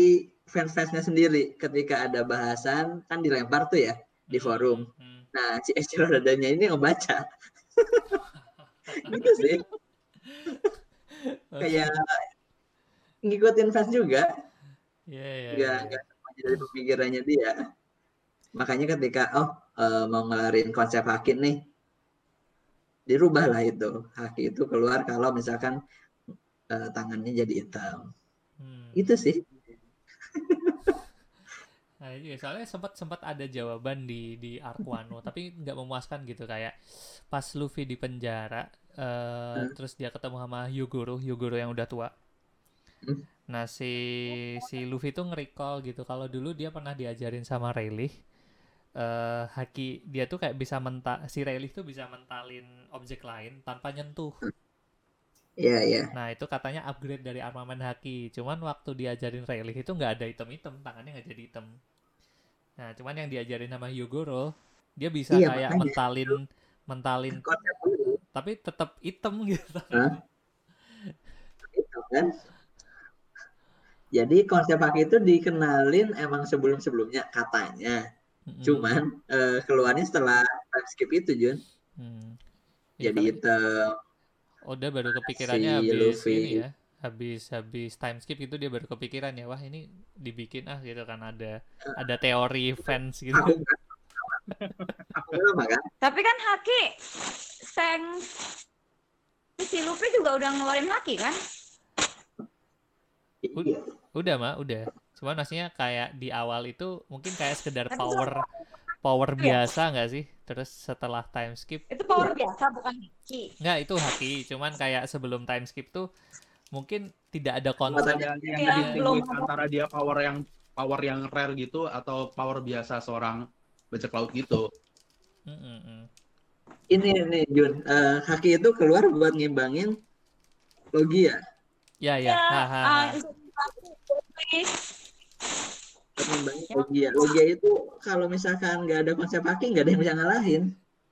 fans-fansnya sendiri ketika ada bahasan kan dilempar tuh ya di forum. Hmm. Nah, si Echiro dadanya ini ngebaca. gitu sih. Kayak ngikutin fans juga. Iya iya. Nggak, iya. nggak sama dari pemikirannya dia. Makanya ketika, oh eh, mau ngelarin konsep Hakin nih. dirubah lah itu haki itu keluar kalau misalkan eh, tangannya jadi hitam Hmm. itu sih (laughs) Nah, iya, soalnya sempat sempat ada jawaban di di Arc Wano, (laughs) tapi nggak memuaskan gitu kayak pas Luffy di penjara, eh, Hmm. terus dia ketemu sama Hyogoro, Hyogoro yang udah tua. Hmm. Nah si si Luffy tuh nge-recall gitu kalau dulu dia pernah diajarin sama Rayleigh eh haki dia tuh kayak bisa menta si Rayleigh tuh bisa mentalin objek lain tanpa nyentuh. Iya iya Nah itu katanya upgrade dari armamen haki. Cuman waktu diajarin Rayleigh itu nggak ada item-item, tangannya nggak jadi item. Nah cuman yang diajarin sama Hyogoro dia bisa Iya, kayak makanya. mentalin mentalin dulu tapi tetap item (laughs) gitu. Hah? itu kan jadi konsep haki itu dikenalin emang sebelum sebelumnya katanya Mm-mm. cuman eh, keluarnya setelah time skip itu Jun Hmm. Iya, jadi itu Udah baru kepikirannya Si habis Luffy. ini ya. Habis habis time skip itu dia baru kepikiran ya, wah ini dibikin ah gitu kan ada ada teori fans gitu. kan Tapi kan Haki Seng si Luffy juga udah ngeluarin Haki kan? iya Udah mah, udah. Cuman maksudnya kayak di awal itu mungkin kayak sekedar Tapi power power Iya. biasa nggak sih? Terus setelah time skip Itu power biasa bukan Haki. nggak itu haki, cuman kayak sebelum time skip tuh mungkin tidak ada ada yang Yang distinguish belum- antara dia power yang power yang rare gitu atau power biasa seorang bajak laut gitu. Mm-mm-mm. ini nih Jun eh, haki itu keluar buat ngimbangin logia Ya ya, Ya, please. buat ngimbangin Ya. logia logia itu kalau misalkan nggak ada konsep haki nggak ada yang bisa ngalahin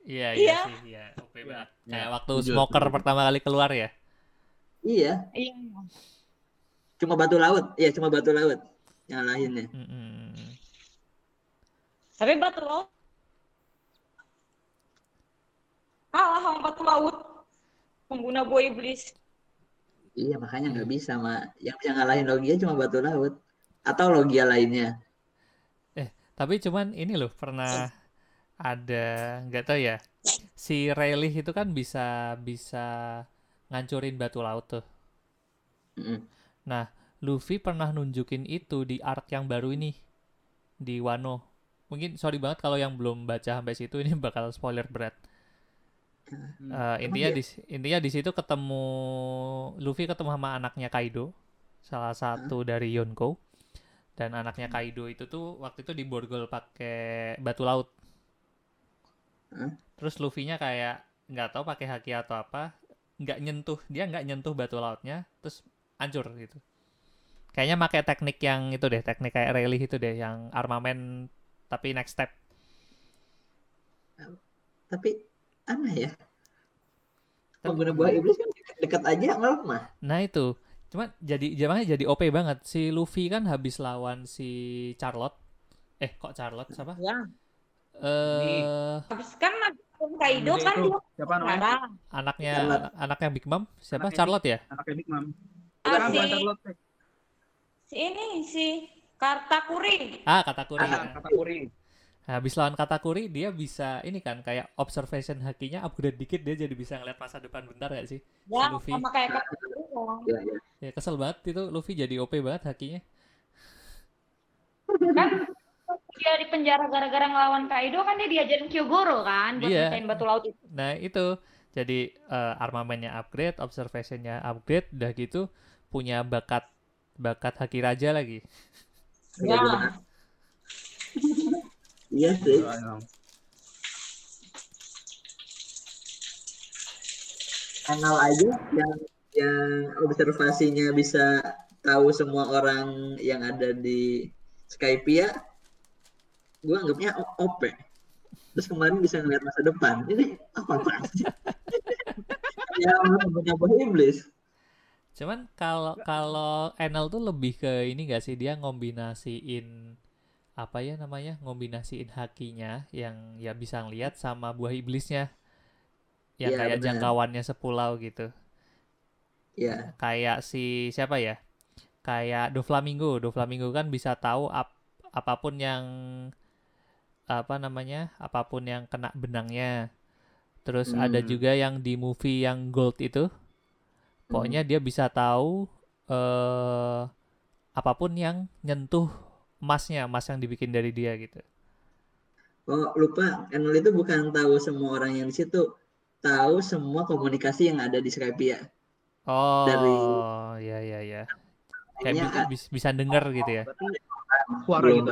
Iya iya Iya. sih, iya. OP Iya, banget. iya. Kayak waktu Setuju, smoker pertama kali keluar ya. Iya Iya. cuma batu laut iya cuma batu laut nyalahinnya Mm-mm. Tapi batu laut kalah sama batu laut pengguna buah iblis. Iya makanya nggak bisa mak. Yang bisa ngalahin Logia cuma batu laut atau Logia lainnya. Tapi cuman ini loh pernah ada nggak tahu ya. Si Rayleigh itu kan bisa bisa ngancurin batu laut tuh. Mm-mm. Luffy pernah nunjukin itu di arc yang baru ini di Wano. Mungkin sorry banget kalau yang belum baca sampai situ (laughs) ini bakal spoiler berat. Hmm. Eh, intinya di intinya di situ ketemu Luffy ketemu sama anaknya Kaido, salah satu dari Yonko. Dan anaknya Kaido itu tuh waktu itu diborgol pakai batu laut. Terus Luffy-nya kayak nggak tahu pakai haki atau apa, nggak nyentuh dia nggak nyentuh batu lautnya, terus hancur gitu. Kayaknya pakai teknik yang itu deh, teknik kayak Rayleigh itu deh, yang armamen tapi next step. Tapi aneh ya. Tapi- Pengguna buah iblis kan dekat aja ngelemah. Nah itu, cuma jadi zamannya jadi OP banget. Si Luffy kan habis lawan si Charlotte. Eh kok Charlotte siapa? Ya. Eh Habis kan Kaido kan itu. dia Siapa namanya? anaknya Charlotte. anak- anaknya Big Mom siapa? Anaknya Charlotte ya? Anaknya Big Mom. Ah, si, Charlotte. si ini si Kartakuri. Ah Katakuri. Ah, Katakuri. Nah, habis lawan Katakuri dia bisa ini kan kayak observation hakinya upgrade dikit dia jadi bisa ngeliat masa depan bentar gak sih? Ya, Luffy. sama kayak Katakuri. Ya, ya. Ya kesel banget itu Luffy jadi OP banget hakinya. Kan dia di penjara gara-gara ngelawan Kaido kan dia diajarin Kyogoro kan buat misahin batu laut itu. Nah itu jadi eh, armamennya upgrade, observationnya upgrade, udah gitu punya bakat bakat haki raja lagi. Iya, Ya. Iya sih. Kanal aja yang yang observasinya bisa tahu semua orang yang ada di Skypia. Gue anggapnya OP. Terus kemarin bisa ngeliat masa depan. Ini apa apaan (laughs) sih? ya buah iblis. Cuman kalau kalau Enel tuh lebih ke ini gak sih dia ngombinasiin apa ya namanya ngombinasiin hakinya yang ya bisa ngeliat sama buah iblisnya yang Iya, kayak benar. jangkauannya sepulau gitu Ya, kayak si siapa ya kayak Doflamingo Doflamingo kan bisa tahu ap- apa pun yang apa namanya apa pun yang kena benangnya Terus ada Hmm. juga yang di movie yang Gold itu. Pokoknya dia bisa tahu eh apa pun yang nyentuh emasnya, emas yang dibikin dari dia gitu. Oh, lupa. Enol itu bukan tahu semua orang yang di situ, tahu semua komunikasi yang ada di Skypia. Oh, Dari- ya ya ya. Kayak Kayaknya bi- bis- bisa denger gitu ya. Suara gitu.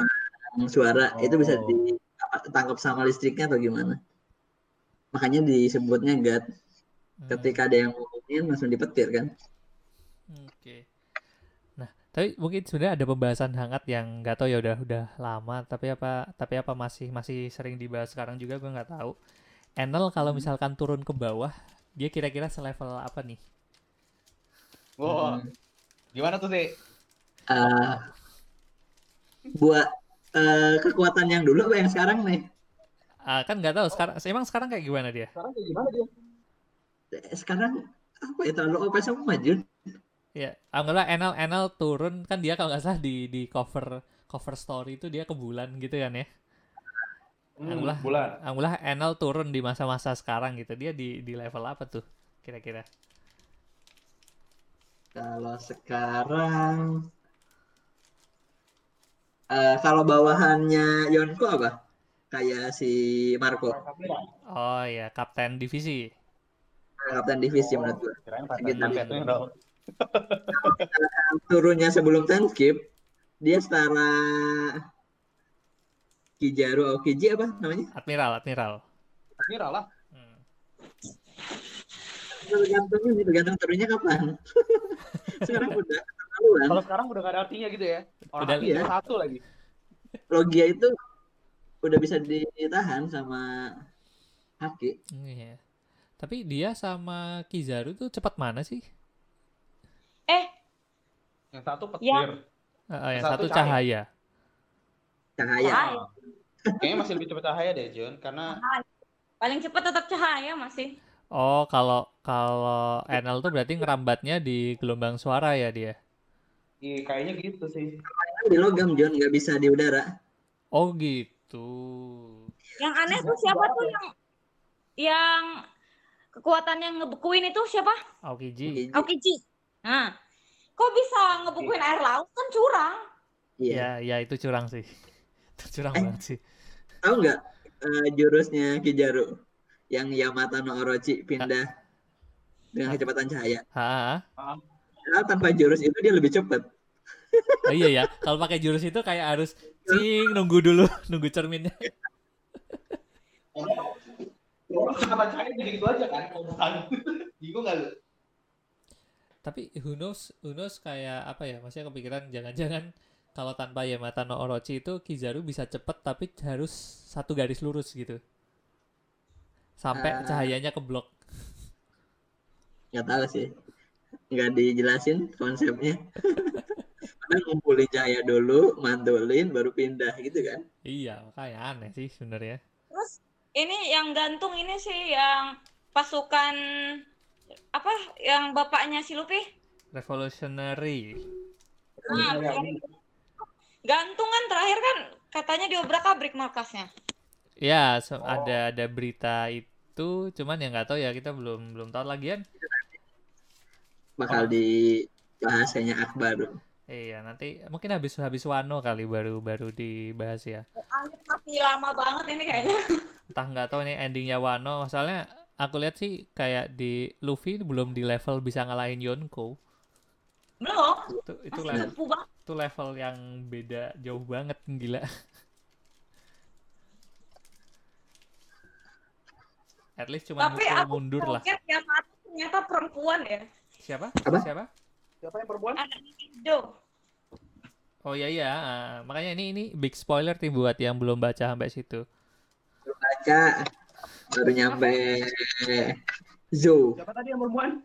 suara itu bisa Oh. Ditangkap sama listriknya atau gimana? Makanya disebutnya GAT. Hmm, Ketika ada yang ngomongin langsung dipetir kan? Oke. Nah, tapi mungkin sebenarnya ada pembahasan hangat yang nggak tahu ya udah udah lama, tapi apa tapi apa masih masih sering dibahas sekarang juga gue nggak tahu. Enel kalau Hmm. misalkan turun ke bawah, dia kira-kira selevel apa nih? Wah, Hmm. gimana tuh sih? Eh, buat eh, kekuatan yang dulu apa yang sekarang nih? Ah, kan nggak tahu sekarang emang sekarang kayak gimana dia? Sekarang kayak gimana dia? Eh, Sekarang apa ya terlalu OP semua Jun? Ya, anggaplah Enel Enel turun kan dia kalau nggak salah di di cover cover story itu dia ke bulan gitu kan ya. Anggaplah bulan. anggaplah Enel turun di masa-masa sekarang gitu. Dia di di level apa tuh kira-kira? Kalau sekarang eh kalau bawahannya Yonko apa? Kayak si Marco, Oh ya, kapten divisi. kapten divisi menurut gue. Kirain Gitu. Turunnya sebelum time skip, dia setara Kijaru Aokiji apa namanya? Admiral, Admiral. Kira lah. Hmm. Tergantung tergantung turunnya kapan. (laughs) Sekarang udah ketahuan. Kalau sekarang udah gak ada artinya gitu ya. Orang Udah- Iya. satu lagi. Logia itu udah bisa ditahan sama Haki. Iya. Tapi dia sama Kizaru tuh cepat mana sih? Eh, Yang satu petir. Ya. Eh, eh, yang Satu satu cahaya. Cahaya. Cahaya. Kayaknya masih lebih cepat cahaya deh, Jun. Karena paling cepat tetap cahaya masih. Oh, kalau kalau Enel tuh berarti ngerambatnya di gelombang suara ya dia. Iya, kayaknya gitu sih. Di logam John nggak bisa di udara. Oh gitu. Yang aneh tuh siapa tuh yang yang kekuatan yang ngebekuin itu siapa? Aokiji. Aokiji. Nah, kok bisa ngebekuin air laut kan curang? Iya. Ya, ya itu curang sih. (laughs) Itu curang Eh. banget sih. Tahu nggak eh, jurusnya Kijaru yang Yamata no Orochi pindah dengan kecepatan cahaya? Ha, Karena tanpa jurus itu dia lebih cepat. (laughs) Oh iya ya, kalau pakai jurus itu kayak harus cing nunggu dulu, (laughs) nunggu cerminnya. Gitu aja kan. Bingung gak lu? Tapi who knows, who knows kayak apa ya? Maksudnya kepikiran jangan-jangan kalau tanpa Yamata no Orochi itu Kizaru bisa cepet tapi harus satu garis lurus gitu. Sampai Ah. cahayanya keblok. Nggak tahu sih. Nggak dijelasin konsepnya. (laughs) Padahal ngumpulin cahaya dulu, mantulin, baru pindah gitu kan. Iya, makanya aneh sih sebenarnya. Terus ini yang gantung ini sih yang pasukan apa yang bapaknya si Luffy? Revolutionary. Nah, gantung kan terakhir kan katanya diobrak-abrik markasnya. Ya, so- ada ada berita itu, cuman yang nggak tahu ya kita belum belum tahu lagian. Bakal di bahasanya Akbar. Iya, nanti mungkin habis habis Wano kali baru baru dibahas ya. Masih lama banget ini kayaknya. Entah nggak tahu ini endingnya Wano. Soalnya aku lihat sih kayak di Luffy belum di level bisa ngalahin Yonko. Belum, Itu itu masih level itu level yang beda jauh banget gila. At least cuma Tapi mukul aku mundur lah. Yamato ternyata perempuan ya. Siapa? Apa? Siapa? Siapa yang perempuan? Anaknya Indo. Oh iya iya, ah, makanya ini ini big spoiler nih buat yang belum baca sampai situ. Baru baca, baru nyampe Zoo. Siapa tadi yang perempuan?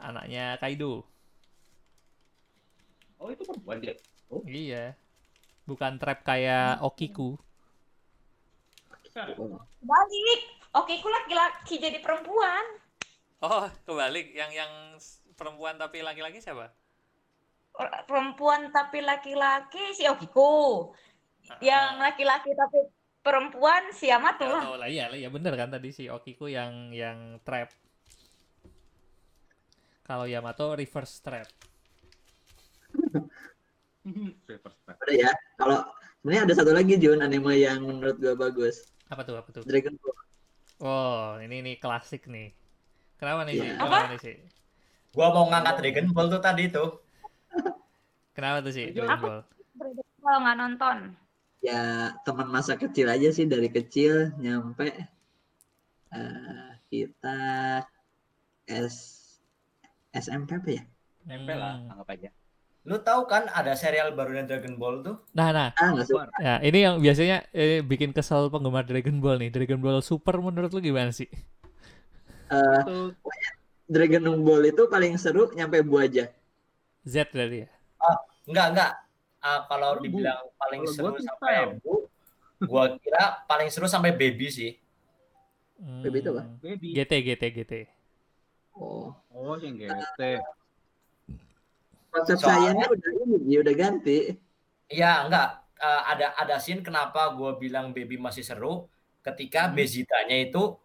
Anaknya Kaido. Oh, itu perempuan dia. Iya. Bukan trap kayak Okiku. Balik. Oke, aku laki-laki jadi perempuan. Oh, kebalik. Yang yang perempuan tapi laki-laki siapa? Perempuan tapi laki-laki si Okiku. Yang laki-laki tapi perempuan si Yamato Ya, lah. lah iya lah, ya bener kan tadi si Okiku yang yang trap. Kalau Yamato reverse trap. (laughs) Udah ya. Kalau sebenarnya ada satu lagi Jun anime yang menurut gua bagus. Apa tuh? Apa tuh? Dragon Ball. Oh, ini nih klasik nih. Kenapa nih sih? Iya. Kenapa Apa? nih sih? Gua mau ngangkat Dragon Ball tuh tadi tuh. Kenapa tuh sih? Dragon Ball? Kalau nggak nonton. Ya teman masa kecil aja sih dari kecil nyampe eh, kita S SMP apa ya? Nempel lah, Hmm. anggap aja. Lu tahu kan ada serial barunya Dragon Ball tuh? Nah, nah, Ah nggak suka. ya ini yang biasanya eh, bikin kesel penggemar Dragon Ball nih. Dragon Ball Super menurut lu gimana sih? Eh, Tuh, Dragon Ball itu paling seru nyampe Bu aja. Z tadi ya. Enggak, enggak. Ah, kalau Bu- dibilang paling kalau seru sampai style. Bu, gua kira paling seru sampai Baby sih. Baby itu apa? Hmm. baby. GT GT GT. Oh, Oh, yang GT. konsep Soalnya- sayangnya udah ini, udah ganti. Iya, enggak. Eh, ada ada scene kenapa gua bilang Baby masih seru ketika Hmm. Vegeta-nya itu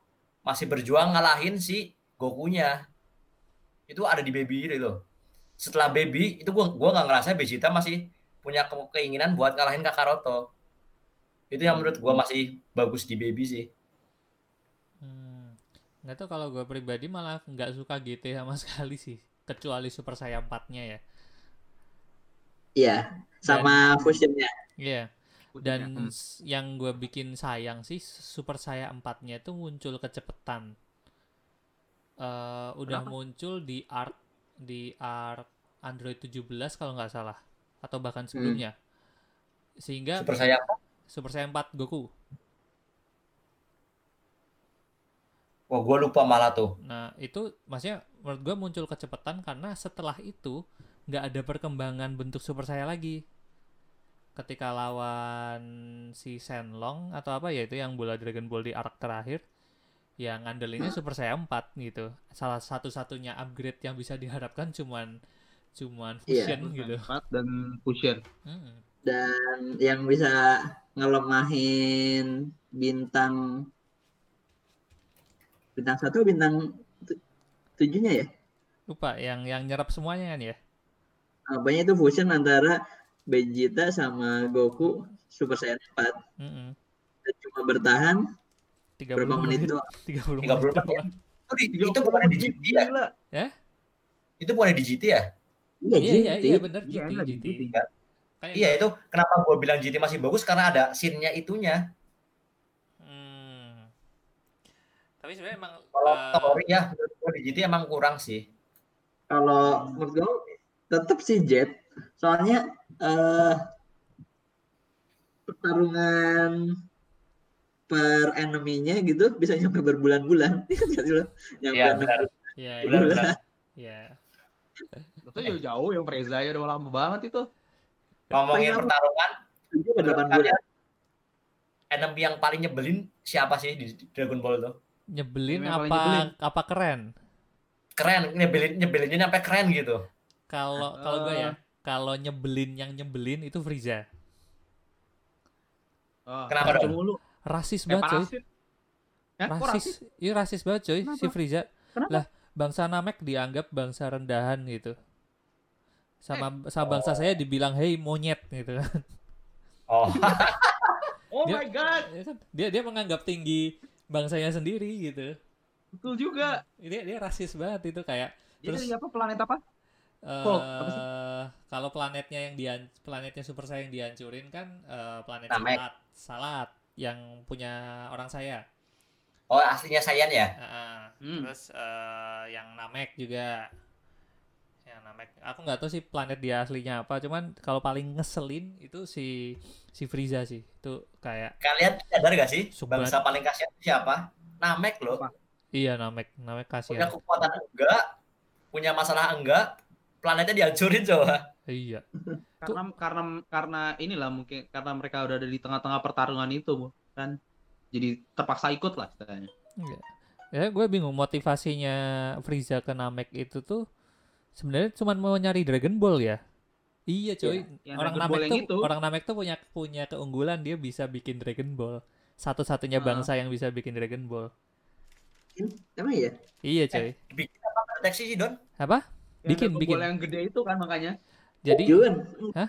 masih berjuang ngalahin si Goku-nya. Itu ada di Baby itu. Setelah Baby itu gua gua nggak ngerasa Vegeta masih punya ke- keinginan buat ngalahin Kakaroto. Itu yang menurut gua masih bagus di Baby sih. Hmm. Nggak tahu kalau gue pribadi malah nggak suka GT sama (laughs) sekali sih. Kecuali Super Saiyan 4-nya ya. Iya, sama fusionnya. Iya. Dan Hmm. s- yang gue bikin sayang sih Super Saiyan 4-nya itu muncul kecepetan. Eh udah Kenapa? muncul di art di art Android 17 kalau nggak salah atau bahkan sebelumnya. Sehingga Super Saiyan Super Saiyan 4 Goku. Wah, gua lupa malah tuh. Nah, itu maksudnya menurut gua muncul kecepatan karena setelah itu nggak ada perkembangan bentuk Super Saiyan lagi. Ketika lawan si Shenlong atau apa ya itu yang bola Dragon Ball di arc terakhir, yang ngandelinnya Super Saiyan 4 gitu. Salah satu-satunya upgrade yang bisa diharapkan cuman cuman Iya. fusion gitu. Empat dan fusion. Mm-mm. Dan yang bisa ngelemahin bintang bintang satu bintang tu- tujuhnya ya. Lupa yang yang nyerap semuanya kan ya. Apanya itu fusion antara Vegeta sama Goku Super Saiyan 4 Mm-mm. dan cuma bertahan 30 berapa menit doang. 30 menit. 30 menit. doang. Itu, di, itu bukan di GT ya? Gila. Itu bukan di GT ya? Iya, Iya iya GT. iya bener Iya, GT lagi GT. GT. Kayak Iya, itu kenapa gua bilang GT masih bagus karena ada scene-nya itunya. Hmm. Tapi sebenarnya emang Kalau eh, story ya, menurut di GT emang kurang sih. Kalau menurut gue tetap sih Jet. Soalnya eh pertarungan per enemy-nya gitu bisa nyampe berbulan-bulan. (laughs) Iya? Nyampe Iya, enam benar. ya Benar, ya, benar. ya. Itu jauh-jauh yang Freza ya udah lama banget itu. Ngomongin pertarungan, delapan bulan. enemy yang paling nyebelin siapa sih di Dragon Ball tuh? Nyebelin Yang apa nyebelin. apa keren? Keren, nyebelin nyebelinnya sampai keren gitu. Kalau kalau gue ya, Eh. Kalau nyebelin yang nyebelin itu Frieza. Oh, Kenapa dong? mulu. Rasis Kayak banget coy. kok Rasis. Iya rasis banget coy si? Frieza. Kenapa? Lah, bangsa Namek dianggap bangsa rendahan gitu. Sama sama bangsa Oh. saya dibilang hey monyet gitu. Oh, (laughs) Oh Dia- my god, kan? Dia dia menganggap tinggi bangsanya sendiri gitu. betul juga. Dia dia rasis banget itu kayak Jadi Terus- apa planet apa? Apa sih? kalau planetnya yang dian planetnya Super Saiyan dihancurin kan eh, planet Namek. Salat, Salat yang punya orang saya. oh aslinya Saiyan ya? Ah. Hmm. Terus eh, yang Namek juga. Yang Namek. Aku nggak tahu sih planet dia aslinya apa, cuman kalau paling ngeselin itu si si Frieza sih. Itu kayak Kalian sadar gak sih Subat. bangsa paling kasihan siapa? Namek loh. Iya Namek, Namek Punya kasihan. kekuatan enggak, punya masalah enggak, planetnya dihancurin coba. Iya. Karena karena karena inilah mungkin karena mereka udah ada di tengah-tengah pertarungan itu, Bu, kan. Jadi terpaksa ikut lah ceritanya. Iya. Ya, gue bingung motivasinya Frieza ke Namek itu tuh sebenarnya cuma mau nyari Dragon Ball ya. Iya, coy. Yang orang Dragon Namek tuh itu. orang Namek tuh punya punya keunggulan dia bisa bikin Dragon Ball. satu-satunya Ah. bangsa yang bisa bikin Dragon Ball. Emang iya? Iya, coy. Bikin apa deteksi sih Don? Apa? Yang Bikin, Dragon bikin. Ball yang gede itu kan makanya. Jadi Jun. Hah?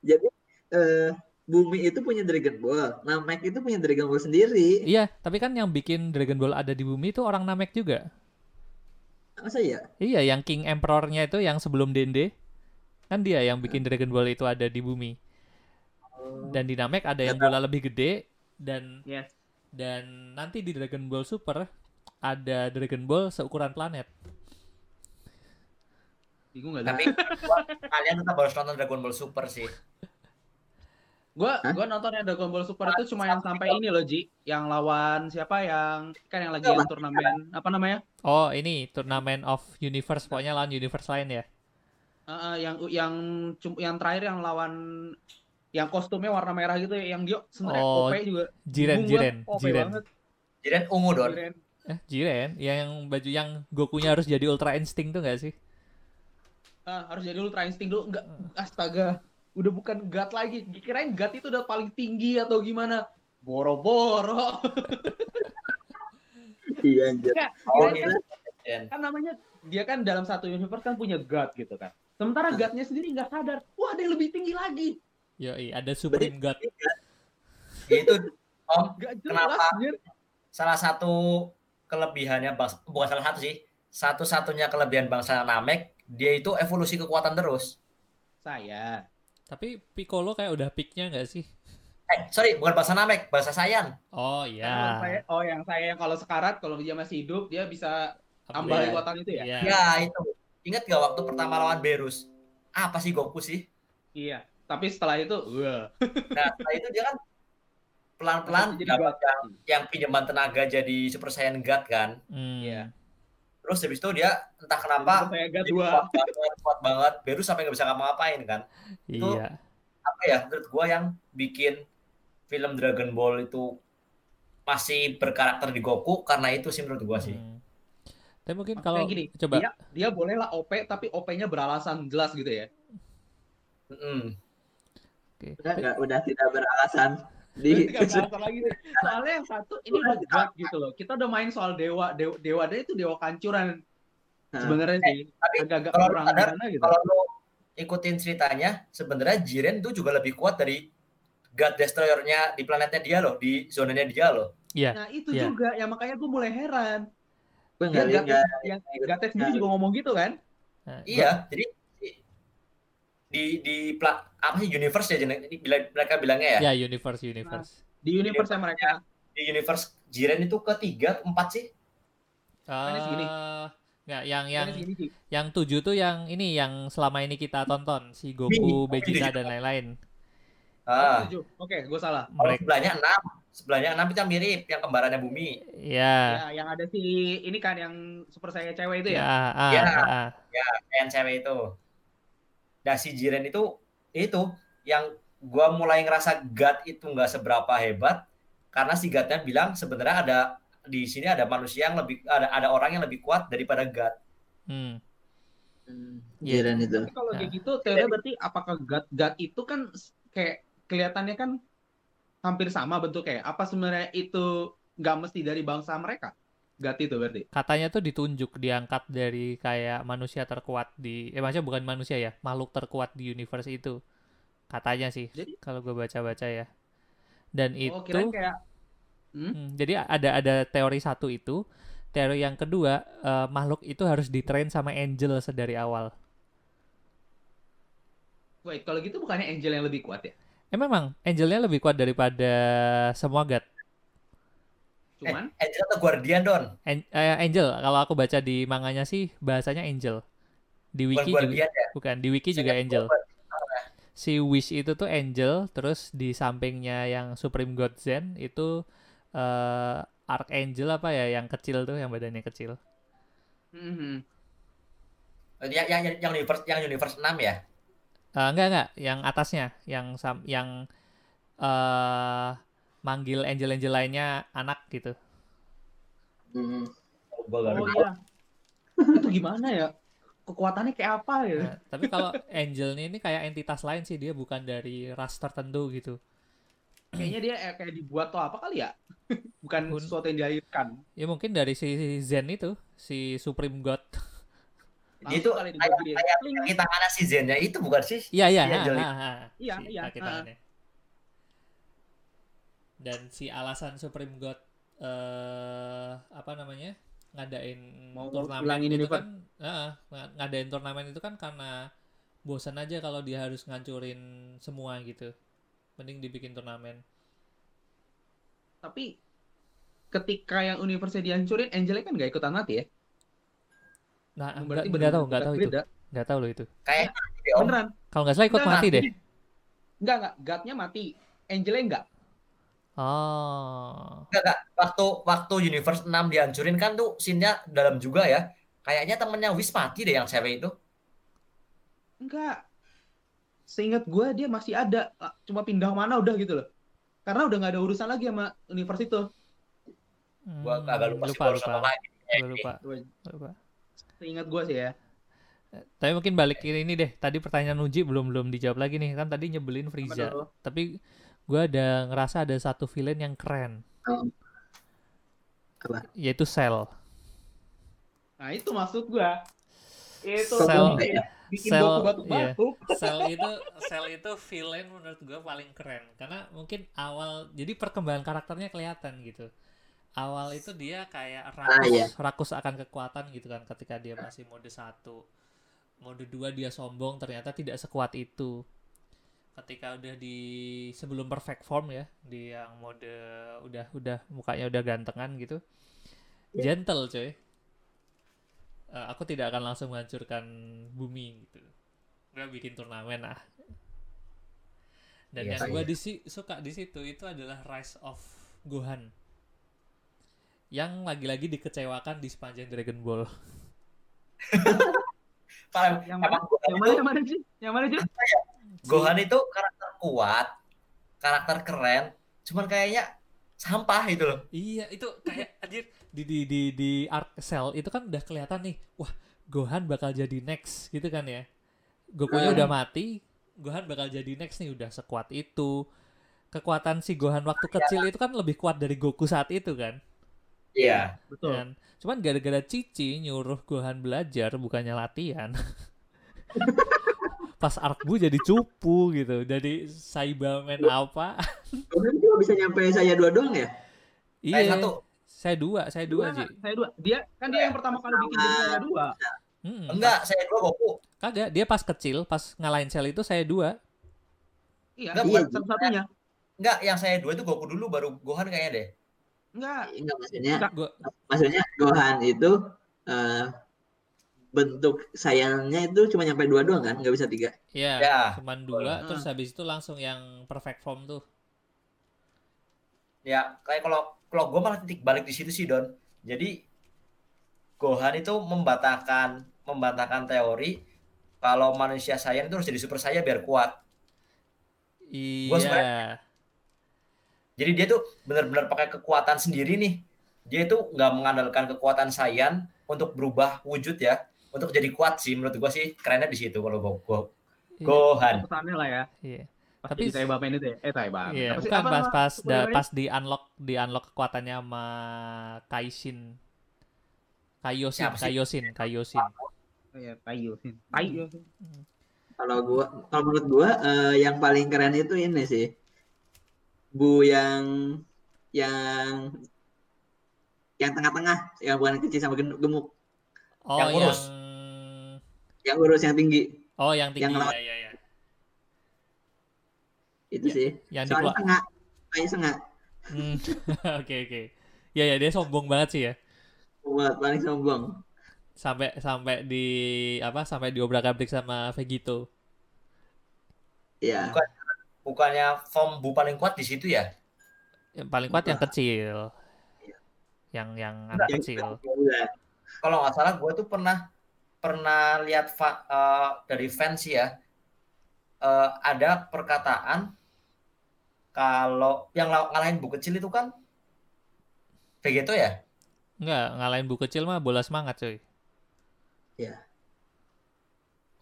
Jadi eh, Bumi itu punya Dragon Ball. Namek itu punya Dragon Ball sendiri. iya, tapi kan yang bikin Dragon Ball ada di bumi itu orang Namek juga. Masa ya? Iya, yang King Emperor-nya itu yang sebelum Dende. Kan dia yang bikin Dragon Ball itu ada di bumi. Dan di Namek ada yang bola lebih gede dan Yes. dan nanti di Dragon Ball Super ada Dragon Ball seukuran planet. Bingung gak Tapi gua- kalian tetap harus nonton Dragon Ball Super sih. Gua Hah? gua nonton yang Dragon Ball Super itu cuma yang sampai ini loh Ji, yang lawan siapa yang kan yang lagi Apa? yang turnamen apa namanya? Oh, ini Tournament of Universe pokoknya lawan universe lain ya. Eh, eh, yang yang yang terakhir yang lawan yang kostumnya warna merah gitu ya, yang dia sebenarnya Oh, OP juga. Jiren, Jiren, Jiren. banget. Jiren ungu Don. Jiren. Eh, Jiren yang baju yang Gokunya harus jadi Ultra Instinct tuh gak sih? Ah, harus jadi Ultra Instinct dulu. Enggak, astaga. Udah bukan God lagi. Kirain God itu udah paling tinggi atau gimana. Boro-boro. (laughs) Iya anjir. Oh, kirain kan, Jiren. kan namanya dia kan dalam satu universe kan punya God gitu kan. Sementara God-nya sendiri nggak sadar. Wah, ada yang lebih tinggi lagi. Yoi, ada Supreme God. Itu Om Gak jelas, Kenapa? salah satu kelebihannya bangsa bukan salah satu sih. Satu-satunya kelebihan bangsa Namek, dia itu evolusi kekuatan terus. Saya. Tapi Piccolo kayak udah peaknya gak sih? Eh, sorry, bukan bangsa Namek, bangsa Saiyan. Oh iya. saya, oh yang saya yang kalau sekarat kalau dia masih hidup dia bisa tambah Upgrade. kekuatan itu ya. Iya. Ya, itu. Ingat gak waktu pertama lawan Berus? Apa sih Goku sih? Iya. Tapi setelah itu, wah. Nah, setelah itu dia kan pelan-pelan Jadi dapat yang, yang pinjaman tenaga jadi Super Saiyan God kan. Hmm. Iya. Terus habis itu dia entah kenapa dua. kuat banget, kuat banget. Berus sampai nggak bisa ngapa-ngapain kan. Iya. Apa ya, menurut gua yang bikin film Dragon Ball itu masih berkarakter di Goku karena itu sih menurut gua sih. Hmm. Tapi mungkin kalau gini, coba Dia, dia bolehlah OP tapi OP-nya beralasan jelas gitu ya. Mm-mm. Oke. Udah nggak udah tidak beralasan di (laughs) lagi nih. Soalnya yang satu ini udah God gitu loh. Kita udah main soal dewa, dewa, dewa dia itu dewa kancuran Nah, sebenarnya sih. tapi Agak-agak kalau kurang sadar, gimana gitu. Kalau lo ikutin ceritanya, sebenarnya Jiren tuh juga lebih kuat dari God Destroyer-nya di planetnya dia loh, di zonanya dia loh. Iya. Nah itu Iya. juga, ya makanya gue mulai heran. gue nggak yang Gates sendiri juga ngomong gitu kan? Nah, Iya, jadi di di pla- apa sih universe ya? Ini bila- mereka bilangnya ya. Ya, universe universe. Di universe mereka. Di universe Jiren itu ketiga, keempat sih. Mana segini? Eh, nggak, yang yang Yang segini sih. yang tujuh tuh yang ini yang selama ini kita tonton si Goku, Mini, Vegeta mini. dan lain-lain. Ah, Tujuh. Oke, gue salah. Mereka, sebelahnya enam, sebelahnya enam itu yang mirip, yang kembarannya bumi. ya, Ya, yang ada si ini kan yang super saya cewek itu ya, ya. ah, Ya. ah, ah. yang cewek itu. Nah si Jiren itu itu yang gua mulai ngerasa God itu nggak seberapa hebat karena si God-nya bilang sebenarnya ada di sini ada manusia yang lebih ada ada orang yang lebih kuat daripada God. Hmm. Hmm, Iya. Jiren itu. Tapi kalau Nah. kayak gitu, teori berarti apakah God God itu kan kayak kelihatannya kan hampir sama bentuknya. Apa sebenarnya itu nggak mesti dari bangsa mereka? God itu berarti. Katanya tuh ditunjuk diangkat dari kayak manusia terkuat di eh maksudnya bukan manusia ya, makhluk terkuat di universe itu. Katanya sih Jadi- kalau gue baca-baca ya. Dan Oh, itu kayak Hmm? Hmm, jadi ada ada teori satu itu, teori yang kedua eh, makhluk itu harus ditrain sama angel sedari awal. Wait, kalau gitu bukannya Angel yang lebih kuat ya? Eh memang angelnya lebih kuat daripada semua god. Cuman Eh, Angel atau Guardian Don? An- eh, angel kalau aku baca di manganya sih bahasanya angel. Di Bukan wiki juga Guardian ya? bukan di wiki juga Saya angel. lupa. Si Wish itu tuh angel, terus di sampingnya yang Supreme God Zen itu eh Archangel apa ya yang kecil tuh yang badannya kecil. Mhm. Yang, yang, yang, yang universe yang universe 6 ya? Eh, enggak enggak, yang atasnya, yang sam yang eh manggil angel-angel lainnya anak gitu. Hmm. Oh lupa. iya. itu gimana ya? Kekuatannya kayak apa ya? Nah, tapi kalau angel ini kayak entitas lain sih, dia bukan dari ras tertentu gitu. kayaknya dia eh, kayak dibuat atau apa kali ya? (laughs) Bukan Hun- sesuatu yang dilahirkan. Ya mungkin dari si Zen itu, si Supreme God. Langsung Itu kali kayak kaki tangannya si Zennya itu bukan sih? Iya iya, Iya. Iya, Si iya. Dan si alasan Supreme God eh apa namanya? ngadain Mau turnamen itu universe. kan Heeh, ng- ngadain turnamen itu kan karena bosan aja kalau dia harus ngancurin semua gitu. Mending dibikin turnamen. Tapi ketika yang universe dihancurin, Angelnya kan nggak ikutan mati ya? Nah, nggak Berarti nggak tahu, nggak tahu itu. Nggak tahu loh itu. Kayak gitu ya, Om. Beneran. Kalau nggak salah ikut Nggak, mati nggak. deh. Enggak, enggak. God-nya mati. Angelnya enggak. Oh. Enggak, enggak. Waktu waktu Universe 6 dihancurin kan tuh scene-nya dalam juga ya. Kayaknya temennya Wis mati deh yang cewek itu. Enggak. Seingat gue dia masih ada. Ah, Cuma pindah mana udah gitu loh. Karena udah nggak ada urusan lagi sama universe itu. Gua Hmm, agak lupa, sih lupa, lupa, sama lagi. Gua lupa, lupa. Seingat gue sih ya. Tapi mungkin balik ke ini deh. Tadi pertanyaan Uji belum belum dijawab lagi nih. Kan tadi nyebelin Frieza. Tapi gua ada ngerasa ada satu villain yang keren, Oh. Apa? yaitu Cell. Nah itu maksud gue. Itu Sel- bikin, bikin sel- batuk-batuk. Cell itu Cell itu villain menurut gua paling keren karena mungkin awal jadi perkembangan karakternya kelihatan gitu. Awal itu dia kayak rakus, iya. rakus akan kekuatan gitu kan ketika dia masih mode 1. Mode 2 dia sombong ternyata tidak sekuat itu. Ketika udah di sebelum perfect form ya, di yang mode udah udah mukanya udah gantengan gitu. Gentle coy. Eh, aku tidak akan langsung menghancurkan bumi gitu gue bikin turnamen ah dan Iya yang gue di si- suka di situ itu adalah Rise of Gohan yang lagi-lagi dikecewakan di sepanjang Dragon Ball (laughs) Yang Yang mana yang mana sih? Yang mana sih? Gohan itu karakter kuat, karakter keren, cuman kayaknya sampah itu loh. iya itu kayak anjir di di di di arc cell itu kan udah kelihatan nih wah Gohan bakal jadi next gitu kan ya Goku-nya Hmm. udah mati Gohan bakal jadi next nih udah sekuat itu kekuatan si Gohan waktu kecil itu kan lebih kuat dari Goku saat itu kan Iya. Betul. kan cuman gara-gara Cici nyuruh Gohan belajar bukannya latihan (laughs) pas arc bu jadi cupu gitu jadi Saibaman apa Gohan cuma bisa nyampe saya dua doang ya? iya Kayak satu. saya dua saya dua Dua, Ji saya dua. Dia kan dia yang pertama kali bikin jadi saya dua. Mm-mm. Enggak, saya dua Goku. kagak dia pas kecil pas ngalahin Cell itu saya dua Iya, Nggak, Iya, bukan satu-satunya. Enggak, yang saya dua itu Goku dulu baru Gohan kayaknya deh. Enggak. Enggak maksudnya gua maksudnya Gohan itu eh, bentuk sayangnya itu cuma nyampe dua doang kan? Nggak bisa tiga. ya Ya. cuman dua Hmm. terus habis itu langsung yang perfect form tuh Ya, kayak kalau kalau gue malah titik balik di situ sih Don. Jadi Gohan itu membantahkan membantahkan teori kalau manusia Saiyan itu harus jadi super saya biar kuat. Gua iya sebenarnya- Jadi dia tuh benar-benar pakai kekuatan sendiri nih. Dia itu nggak mengandalkan kekuatan Saiyan untuk berubah wujud ya, untuk jadi kuat sih menurut gua sih kerennya di situ kalau Go- Go- Iya. Gohan. Pesannya lah ya. iya Pas Tapi- saya bapak itu ya. Eh, saya bapak. Iya, bukan Apa pas pas da- pas di unlock di unlock kekuatannya sama Kaishin. Kaiosin, Siapa sih? Kaiosin, Kaiosin. Iya, Tayo. Tayo. Kalau gua kalau menurut gua eh, yang paling keren itu ini sih. Bu yang yang yang tengah-tengah, yang bukan kecil sama gemuk, Oh, Yang yang, kurus. yang urus yang tinggi. Oh, yang tinggi. Yang ya, ya, ya. Itu Ya, sih. Yang di Soalnya tengah, kayak sengak. Hmm, (laughs) Oke, oke. Ya, ya dia sombong banget sih ya. Buat paling sombong. Sampai sampai di apa? Sampai diobrak-abrik sama Vegito. Iya. Bukan. Bukannya form Bu paling kuat di situ ya? Yang paling kuat yang Enggak. kecil. Yang yang anak Yang kecil. Iya. Kalau nggak salah gue tuh pernah pernah lihat fa- eh, dari fans ya. eh, ada perkataan kalau yang ngalahin Bu kecil itu kan Vegeto ya? Enggak, ngalahin bu kecil mah bola semangat, cuy.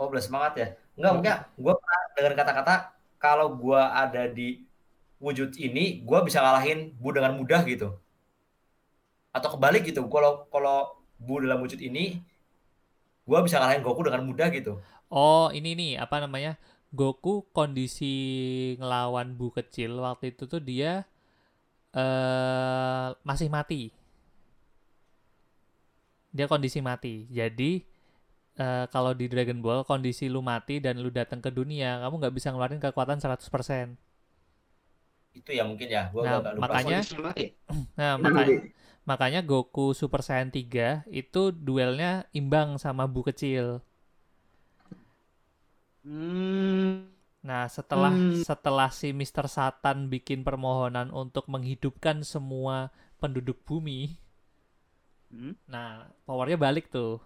Oh, belas semangat ya? Enggak, enggak. Gue pernah dengar kata-kata kalau gue ada di wujud ini gue bisa ngalahin Bu dengan mudah gitu. Atau kebalik gitu. Kalau kalau Bu dalam wujud ini gue bisa ngalahin Goku dengan mudah gitu. Oh, ini nih apa namanya? Goku kondisi ngelawan Bu kecil waktu itu tuh dia eh masih mati. Dia kondisi mati. Jadi eh, kalau di Dragon Ball kondisi lu mati dan lu datang ke dunia, kamu nggak bisa ngeluarin kekuatan 100%. Itu ya mungkin ya. Gue Nah, agak lupa. makanya-. (clears throat) Nah, Nah, makanya Goku Super Saiyan 3 itu duelnya imbang sama Bu kecil. Hmm. Nah, setelah Hmm. setelah si Mr. Satan bikin permohonan untuk menghidupkan semua penduduk bumi, Hmm. nah powernya balik tuh.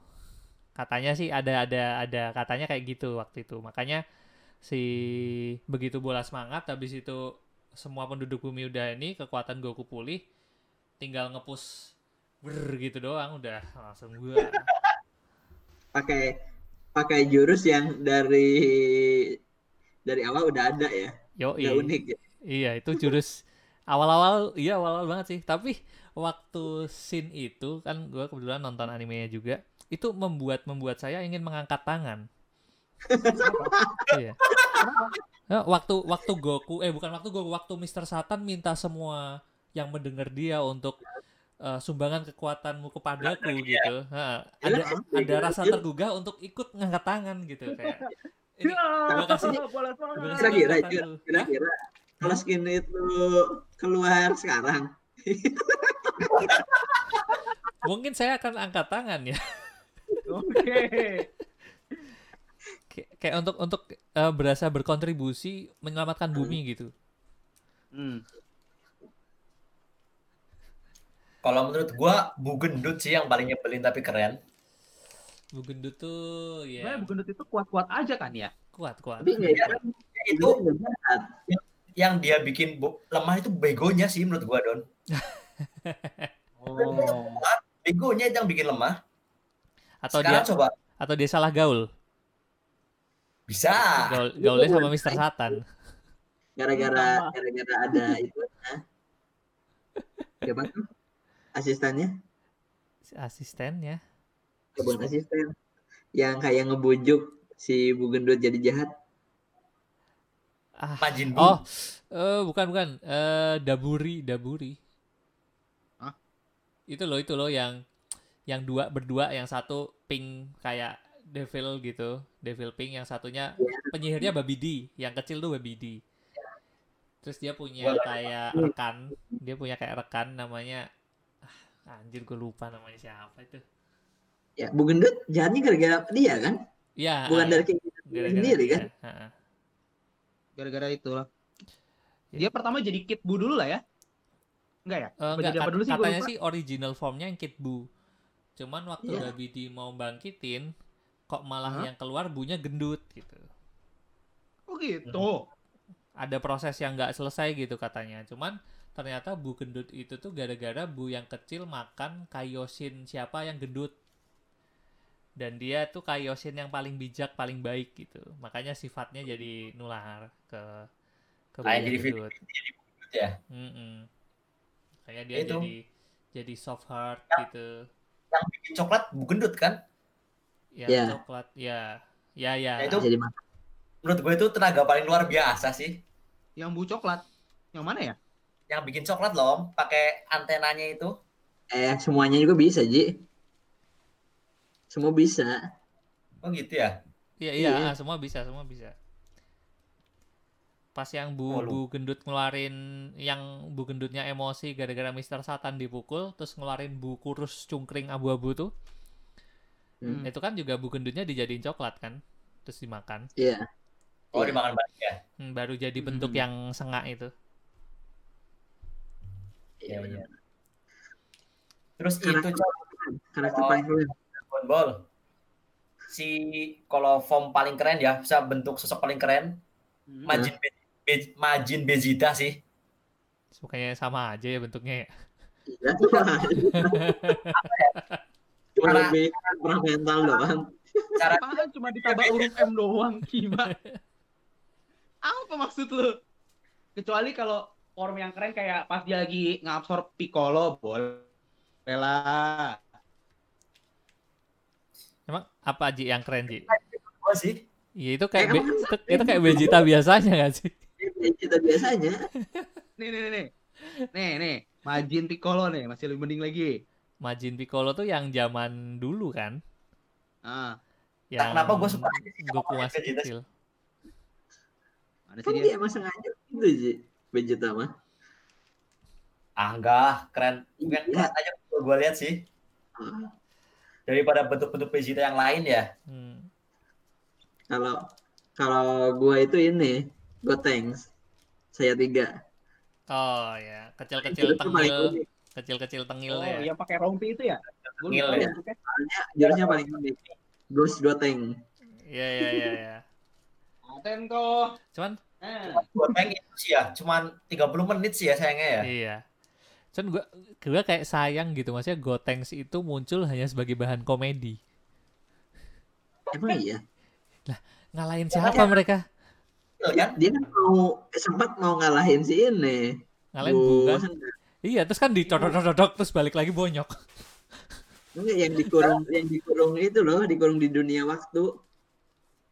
Katanya sih ada ada ada katanya kayak gitu waktu itu. Makanya si begitu bola semangat habis itu semua penduduk bumi udah ini kekuatan Goku pulih, tinggal ngepus ber gitu doang udah langsung gua. pakai pakai jurus yang dari dari awal udah ada ya. Yo, Udah unik ya. Iya, itu jurus awal-awal, iya awal-awal banget sih. Tapi waktu scene itu kan gue kebetulan nonton animenya juga, itu membuat membuat saya ingin mengangkat tangan. iya. Nah, (laughs) waktu waktu Goku, eh bukan waktu Goku, waktu Mr. Satan minta semua yang mendengar dia untuk eh, sumbangan kekuatanmu kepadaku gitu. Nah, ada ada rasa tergugah untuk ikut ngangkat tangan gitu kayak. Ini kasih (laughs) gua semangat. kasih Kira-kira? Kira-kira kalau skin itu keluar sekarang, (laughs) Mungkin saya akan angkat tangan ya. Oke. (laughs) Kayak, kayak untuk untuk eh, berasa berkontribusi menyelamatkan bumi gitu. Hmm. Kalau menurut gue Bu Gendut sih yang paling nyebelin tapi keren. Bu Gendut tuh ya Sebenarnya bukan itu kuat-kuat aja kan ya. kuat kuat. tapi ya, Itu itu nggak jahat. yang dia bikin bu- lemah itu begonya sih menurut gua Don. Oh. Begonya itu yang bikin lemah. Atau Sekarang dia coba atau dia salah gaul. bisa. Gaul gaulnya sama Mr. Satan. gara-gara gara-gara ada itu siapa tuh asistennya Asistennya. Ya, bukan asisten yang kayak ngebujuk si Bu Gendut jadi jahat Ah. Majin Bu. Oh, eh, bukan bukan. Eh Daburi, Daburi. Hah? Itu loh, itu loh yang yang dua berdua, yang satu pink kayak devil gitu, devil pink, yang satunya penyihirnya Babi D, yang kecil tuh Babi D. Terus dia punya kayak rekan, dia punya kayak rekan namanya anjir gue lupa namanya siapa itu. ya Bu Gendut jahatnya gara-gara dia kan Ya, bukan dari dia gara-gara sendiri dia. kan. Gara-gara itu lah. Ya. Dia pertama jadi Kid Bu dulu lah ya. Enggak ya? Apa enggak, kat- dulu sih? Katanya sih original formnya yang Kid Bu. Cuman waktu Iya. Babi D mau bangkitin, kok malah Hah? yang keluar bunya gendut gitu. Oh gitu. Ada proses yang nggak selesai gitu katanya. Cuman ternyata Bu gendut itu tuh gara-gara Bu yang kecil makan Kaioshin siapa yang gendut. Dan dia tuh Kaioshin yang paling bijak, paling baik gitu. Makanya sifatnya jadi nular ke ke Bu Ah, yang jadi fit- gendut. ya. Kayak dia Itu. jadi jadi soft heart gitu. Yang bikin coklat Bu Gendut kan. Ya, Ya. coklat. Ya. Ya, ya. Nah, itu- jadi. Menurut gue itu tenaga paling luar biasa sih. Yang Bu coklat. Yang mana ya? Yang bikin coklat loh, pakai antenanya itu. eh semuanya juga bisa Ji semua bisa Oh gitu ya. Iya, iya, Iya. ah, semua bisa, semua bisa. Pas yang Bu Oh, Bu Gendut ngeluarin yang Bu Gendutnya emosi gara-gara Mister Satan dipukul, terus ngeluarin Bu Kurus cungkring abu-abu tuh. Hmm. Itu kan juga Bu Gendutnya dijadiin coklat kan, terus dimakan. Iya Oh Iya. dimakan balik ya. Hmm, baru jadi bentuk Hmm. yang sengak itu. Iya Iya, benar. Terus Karakter- itu karakter Oh. paling keren Dragon Ball. Si kalau form paling keren ya, bisa bentuk sosok paling keren, Hmm. Majin Be- Be- Majin Vegeta sih. Bukannya sama aja ya bentuknya ya. Iya, cuma cuma lebih perang mental doang Cara Apaan cuma ditambah huruf M doang, gimana? (laughs) Apa maksud lu? Kecuali kalau form yang keren kayak pas dia lagi ngabsorb Piccolo boleh lah. Emang apa Ji yang keren Ji? Gua sih. Iya itu kayak Eh, Be- itu, itu kayak Vegeta biasanya gak sih? Kita biasanya. Nih nih nih nih. Nih nih, Majin Piccolo nih masih lebih mending lagi. Majin Piccolo tuh yang zaman dulu kan? Ah, Yang kenapa gua suka aja sih Goku masih Vegeta? kecil. mana Kan sih dia emang sengaja gitu Ji. Vegeta mah. Ah enggak, keren. Mungkin Iya. keren aja kalau gua lihat sih. Ah, Daripada bentuk-bentuk Vegeta yang lain ya. Hmm. Kalau kalau gua itu ini Gotenks. Saya tiga. Oh ya, kecil-kecil tengil, unik. kecil-kecil tengil Oh, ya. yang pakai rompi itu ya? Tengil lupa ya. bentuknya. Jurusnya paling unik. Ghost Goteng. Iya iya iya ya. Aten kok. Cuman Eh. Gua pengen itu sih ya, cuman 30 menit sih ya sayangnya ya. iya. Cuman gua gua kayak sayang gitu maksudnya Gotenks itu muncul hanya sebagai bahan komedi. Emang iya. Ngalahin siapa mereka? Betul kan? Dia kan mau sempat mau ngalahin si ini. Ngalahin Bu bukan? Iya, terus kan dicodok-codok terus balik lagi bonyok. Enggak yang dikurung yang dikurung itu loh, dikurung di dunia waktu.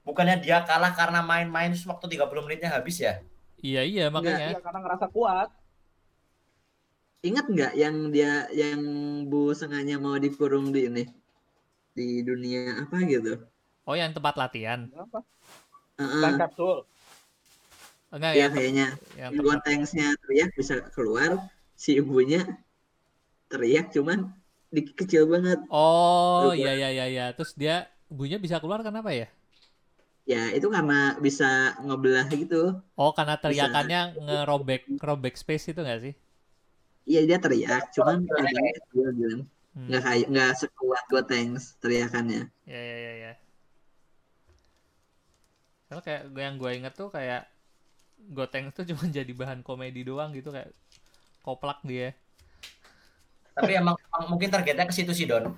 Bukannya dia kalah karena main-main terus waktu 30 menitnya habis ya? Iya iya makanya. Iya, karena ngerasa kuat. Ingat nggak yang dia yang Bu sengaja mau dikurung di ini di dunia apa gitu? Oh yang tempat latihan. Kenapa? Heeh. Time capsule. Enggak ya kayaknya yang yang tempat tanksnya teriak bisa keluar, si ibunya teriak cuman di kecil banget. Oh iya iya iya iya. Terus dia ibunya bisa keluar kenapa ya? Ya itu karena bisa ngebelah gitu. Oh karena teriakannya ngerobek ngerobek space itu nggak sih? Iya dia teriak, cuman agak kecil gitu. Hmm. Nggak kayak nggak sekuat gua tanks teriakannya. Ya ya ya ya. Kalau kayak gua- yang gue inget tuh kayak Goteng tuh cuma (laughs) jadi bahan komedi doang gitu kayak koplak dia. Tapi emang, emang mungkin targetnya ke situ sih Don.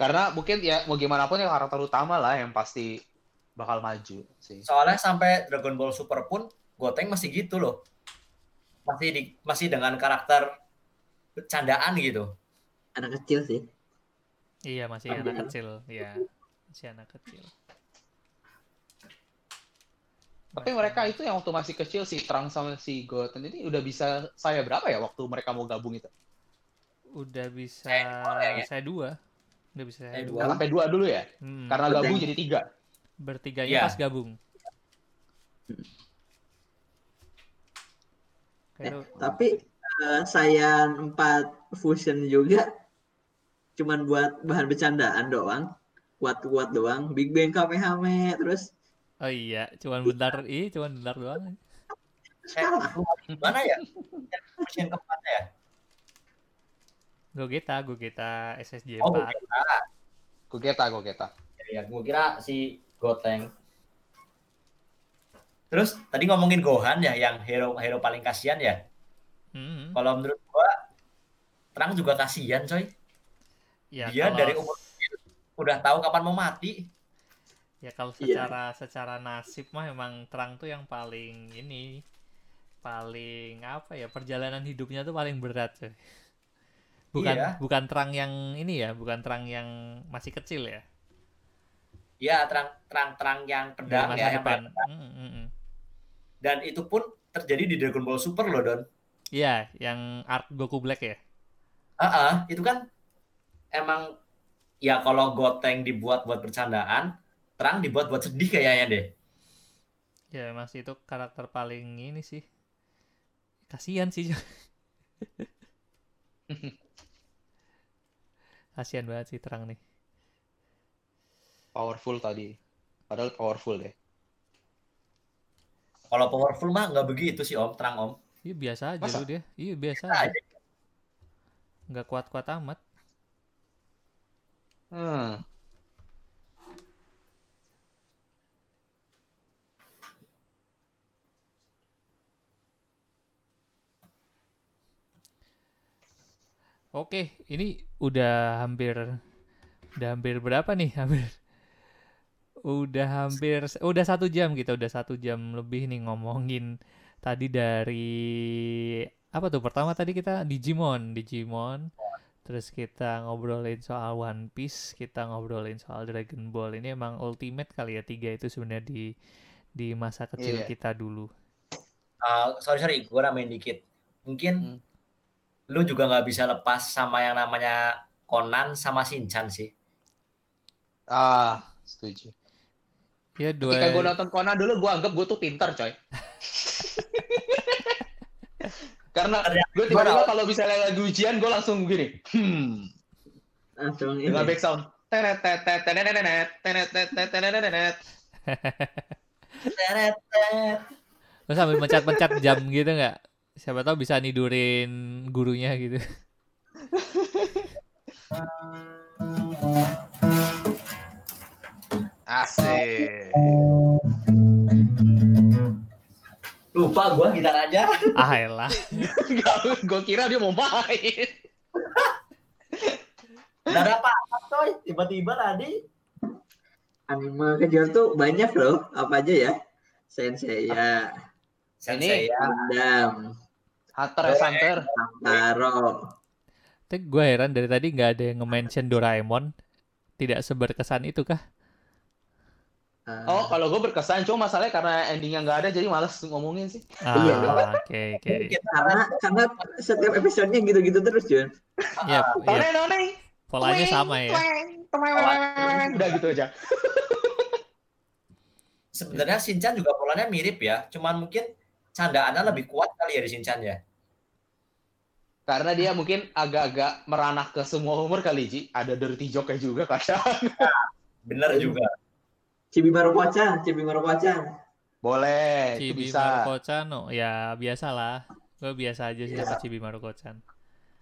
Karena mungkin ya mau gimana pun ya karakter utama lah yang pasti bakal maju sih. Soalnya sampai Dragon Ball Super pun Goteng masih gitu loh. Masih di, masih dengan karakter bercandaan gitu. Anak kecil sih. Iya masih Iya. anak kecil, iya masih anak kecil. Tapi mereka itu yang waktu masih kecil si Trunks sama si Goten ini udah bisa saya berapa ya waktu mereka mau gabung itu? udah bisa Saya dua ya. saya dua, udah bisa saya Saya dua. dua. Sampai dua dulu ya? Hmm, Karena gabung jadi tiga. Bertiganya Iya. pas gabung. Eh, tapi eh, Saiyan 4 Fusion juga cuman buat bahan bercandaan doang. Kuat-kuat doang. Big Bang Kamehame terus Oh iya, cuman bentar, ih, cuman bentar doang. Eh, gimana ya? Yang keempat ya? Gogeta, Gogeta SSJ 4. Oh, gue kira, Gogeta, Gogeta. ya, gue kira si Goteng. Terus tadi ngomongin Gohan ya, yang hero hero paling kasihan ya. Hmm, Kalau menurut gua, Terang juga kasihan coy. ya Dia kalau dari umur udah tahu kapan mau mati. ya kalau Iya. secara secara nasib mah emang Terang tuh yang paling ini paling apa ya perjalanan hidupnya tuh paling berat coy. Bukan Iya. bukan Terang yang ini ya, bukan Terang yang masih kecil ya. Ya, terang terang terang yang pedang masa ya, yang pedang. Mm, mm, mm. Dan itu pun terjadi di Dragon Ball Super loh, Don. Iya, yang arc Goku Black ya. Ah, ah, itu kan emang ya kalau Goteng dibuat buat bercandaan, Terang dibuat buat sedih kayaknya deh. Ya masih itu karakter paling ini sih. Kasihan sih. (laughs) Kasihan banget sih Terang nih. Powerful tadi. Padahal powerful deh. Kalau powerful mah nggak begitu sih Om, Terang Om. Iya biasa aja Masa? lu dia. Iya biasa Nah, aja. Nggak kuat-kuat amat. Hmm. Oke, ini udah hampir udah hampir berapa nih? Hampir udah hampir udah satu jam kita udah satu jam lebih nih ngomongin tadi dari apa tuh? Pertama tadi kita Digimon, Digimon. Terus kita ngobrolin soal One Piece, kita ngobrolin soal Dragon Ball. Ini emang ultimate kali ya tiga itu sebenarnya di di masa kecil Iya. kita dulu. Uh, sorry sorry, gue namain dikit. Mungkin Hmm. lu juga nggak bisa lepas sama yang namanya Conan sama Shinchan sih. Ah, setuju. Ya, dua... Ketika gue nonton Conan dulu, gue anggap gue tuh pinter, coy. (laughs) Karena gue tiba-tiba kalau bisa lagi ujian, gue langsung gini. Hmm. Langsung ini. Dengan back sound. Tenet, tenet, tenet, tenet, tenet, tenet, tenet, tenet. tenet, tenet, tenet, tenet, tenet. Lo sambil mencat-mencat jam gitu nggak? Siapa tahu bisa nidurin gurunya gitu. Asik. Lupa gue gitar aja. (laughs) Ah elah. gue kira dia mau main. Gak ada apa-apa coy. Tiba-tiba tadi. Anime kejuaraan tuh banyak loh. Apa aja ya? Sensei ya, Sensei ya. Gundam, Hunter x Hunter. Taro. Tapi gue heran dari tadi nggak ada yang nge-mention Doraemon. Tidak seberkesan itu kah? Uh, Oh, kalau gue berkesan, cuma masalahnya karena endingnya nggak ada, jadi males ngomongin sih. Iya. Ah, oke oke. karena karena setiap episodenya gitu-gitu terus Jun. Ya, ya, Noneng, noneng. polanya sama ya. Udah gitu aja. (laughs) Sebenarnya Shinchan juga polanya mirip ya. Cuman mungkin candaannya lebih kuat kali ya di Shinchan ya. Karena dia mungkin agak-agak meranah ke semua umur kali, Ji. Ada dirty joke juga kadang. Bener juga. Cibi Maruko-chan, Cibi Maruko-chan. Boleh, itu Chibi bisa. Maruko-chan, oh, ya biasa lah. Gue biasa aja sih sama Chibi Maruko-chan.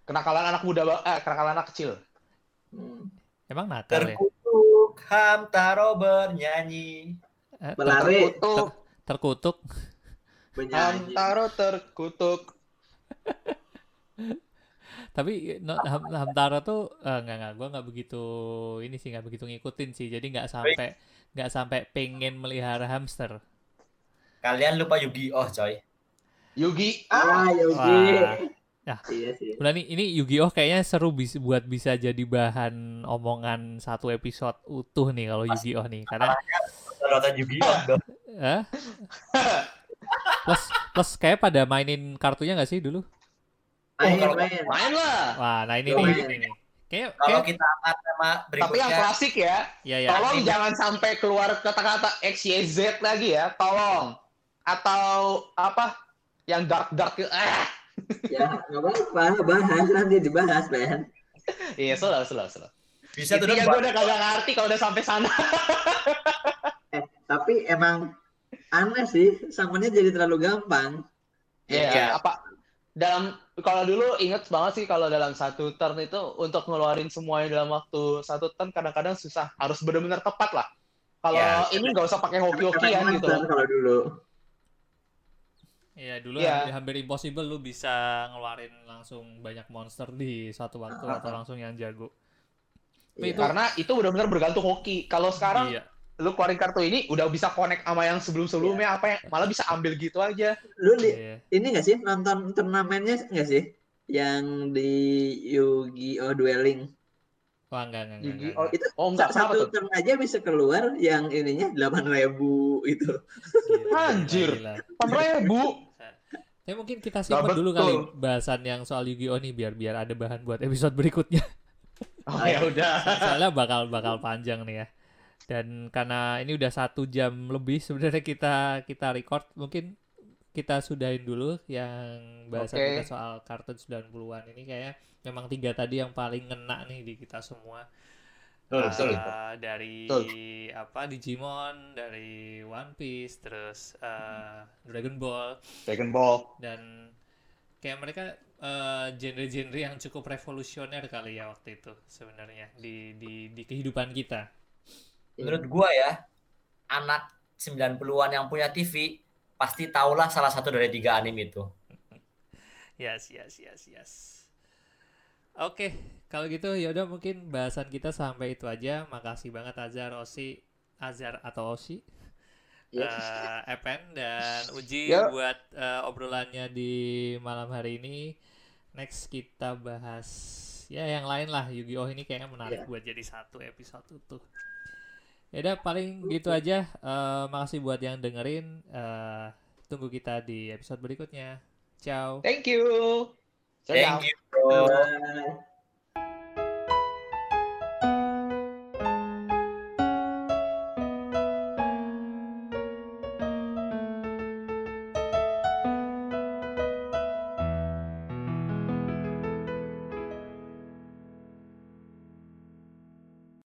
Kenakalan anak muda, eh, kenakalan anak kecil. Hmm. Emang nakal ya? Terkutuk Hamtaro bernyanyi. Eh, ter- Pelari, Terkutuk, terkutuk. penyanyi. Hamtaro terkutuk. Tapi no, Ham- Hamtaro tuh eh, nggak nggak gue nggak begitu ini sih nggak begitu ngikutin sih. Jadi nggak sampai nggak sampai pengen melihara hamster. Kalian lupa Yu-Gi-Oh coy. Yugi. Ah, Yogi. Wah. Ya. Iya sih. Nih ini Yu-Gi-Oh kayaknya seru bis, buat bisa jadi bahan omongan satu episode utuh nih kalau Yu-Gi-Oh nih karena (laughs) Nonton Yu-Gi-Oh dong. (laughs) eh? plus plus kayak pada mainin kartunya nggak sih dulu? Main, kalau- main. Main lah. Wah, nah ini Yo, nih, main. ini nih. Kayak Kalau kayak kita angkat tema Tapi yang berikutnya. klasik ya, ya ya. tolong ini- jangan sampai keluar kata-kata X, Y, Z lagi ya. Tolong. Atau apa? Yang dark-dark. Eh. (laughs) Ya, nggak apa-apa, bahas nanti dibahas, Ben. (laughs) Iya, slow, slow, slow. Bisa tuh dong gue udah kagak ngerti kalau udah sampai sana. (laughs) Tapi emang aneh sih, summonnya jadi terlalu gampang. Iya, Iya. apa dalam kalau dulu inget banget sih kalau dalam satu turn itu untuk ngeluarin semuanya dalam waktu satu turn kadang-kadang susah, harus benar-benar tepat lah. Kalau Ya. ini nggak usah pakai hoki-hokian Karena gitu. Kalau dulu. Iya dulu Iya. hampir, hampir impossible lu bisa ngeluarin langsung banyak monster di satu waktu atau langsung yang jago. Iya. itu Karena itu benar-benar bergantung hoki. Kalau sekarang iya. Lu keluarin kartu ini udah bisa connect sama yang sebelum-sebelumnya apa yang malah bisa ambil gitu aja. Lu li- iya. ini nggak sih nonton turnamennya nggak sih? Yang di Yu-Gi-Oh Dueling. Wah enggak enggak enggak. enggak, Yu-Gi-Oh enggak. Itu Oh enggak, kenapa satu tuh? turn aja bisa keluar yang ininya 8000 itu. Gila, Anjir. gila. Pan ribu. Tapi mungkin kita simpan dulu kali bahasan yang soal Yu-Gi-Oh nih biar biar ada bahan buat episode berikutnya. Oh ya udah. Soalnya bakal bakal panjang nih ya. Dan karena ini udah satu jam lebih sebenarnya kita kita record mungkin kita sudahin dulu yang bahasan Oke. kita soal kartun 90-an ini kayaknya memang tiga tadi yang paling ngena nih di kita semua. Betul, betul. Eh, dari Betul. apa Digimon, dari One Piece, terus eh, Dragon Ball Dragon Ball. dan kayak mereka eh, genre-genre yang cukup revolusioner kali ya waktu itu sebenarnya di di di kehidupan kita. Menurut gua ya, anak 90-an yang punya TV pasti tahulah salah satu dari tiga anime itu. Yes, yes, yes, yes. Oke, kalau gitu yaudah mungkin bahasan kita sampai itu aja. Makasih banget Azhar, Osi, Azhar atau Osi Ya. eh, Epen dan Uji Ya. buat eh, obrolannya di malam hari ini. Next kita bahas ya yang lain lah Yu-Gi-Oh ini kayaknya menarik Ya. buat jadi satu episode utuh. Ya udah paling gitu aja. Eh, makasih buat yang dengerin. Eh, tunggu kita di episode berikutnya. Ciao. Thank you. Thank you, bro. Bye.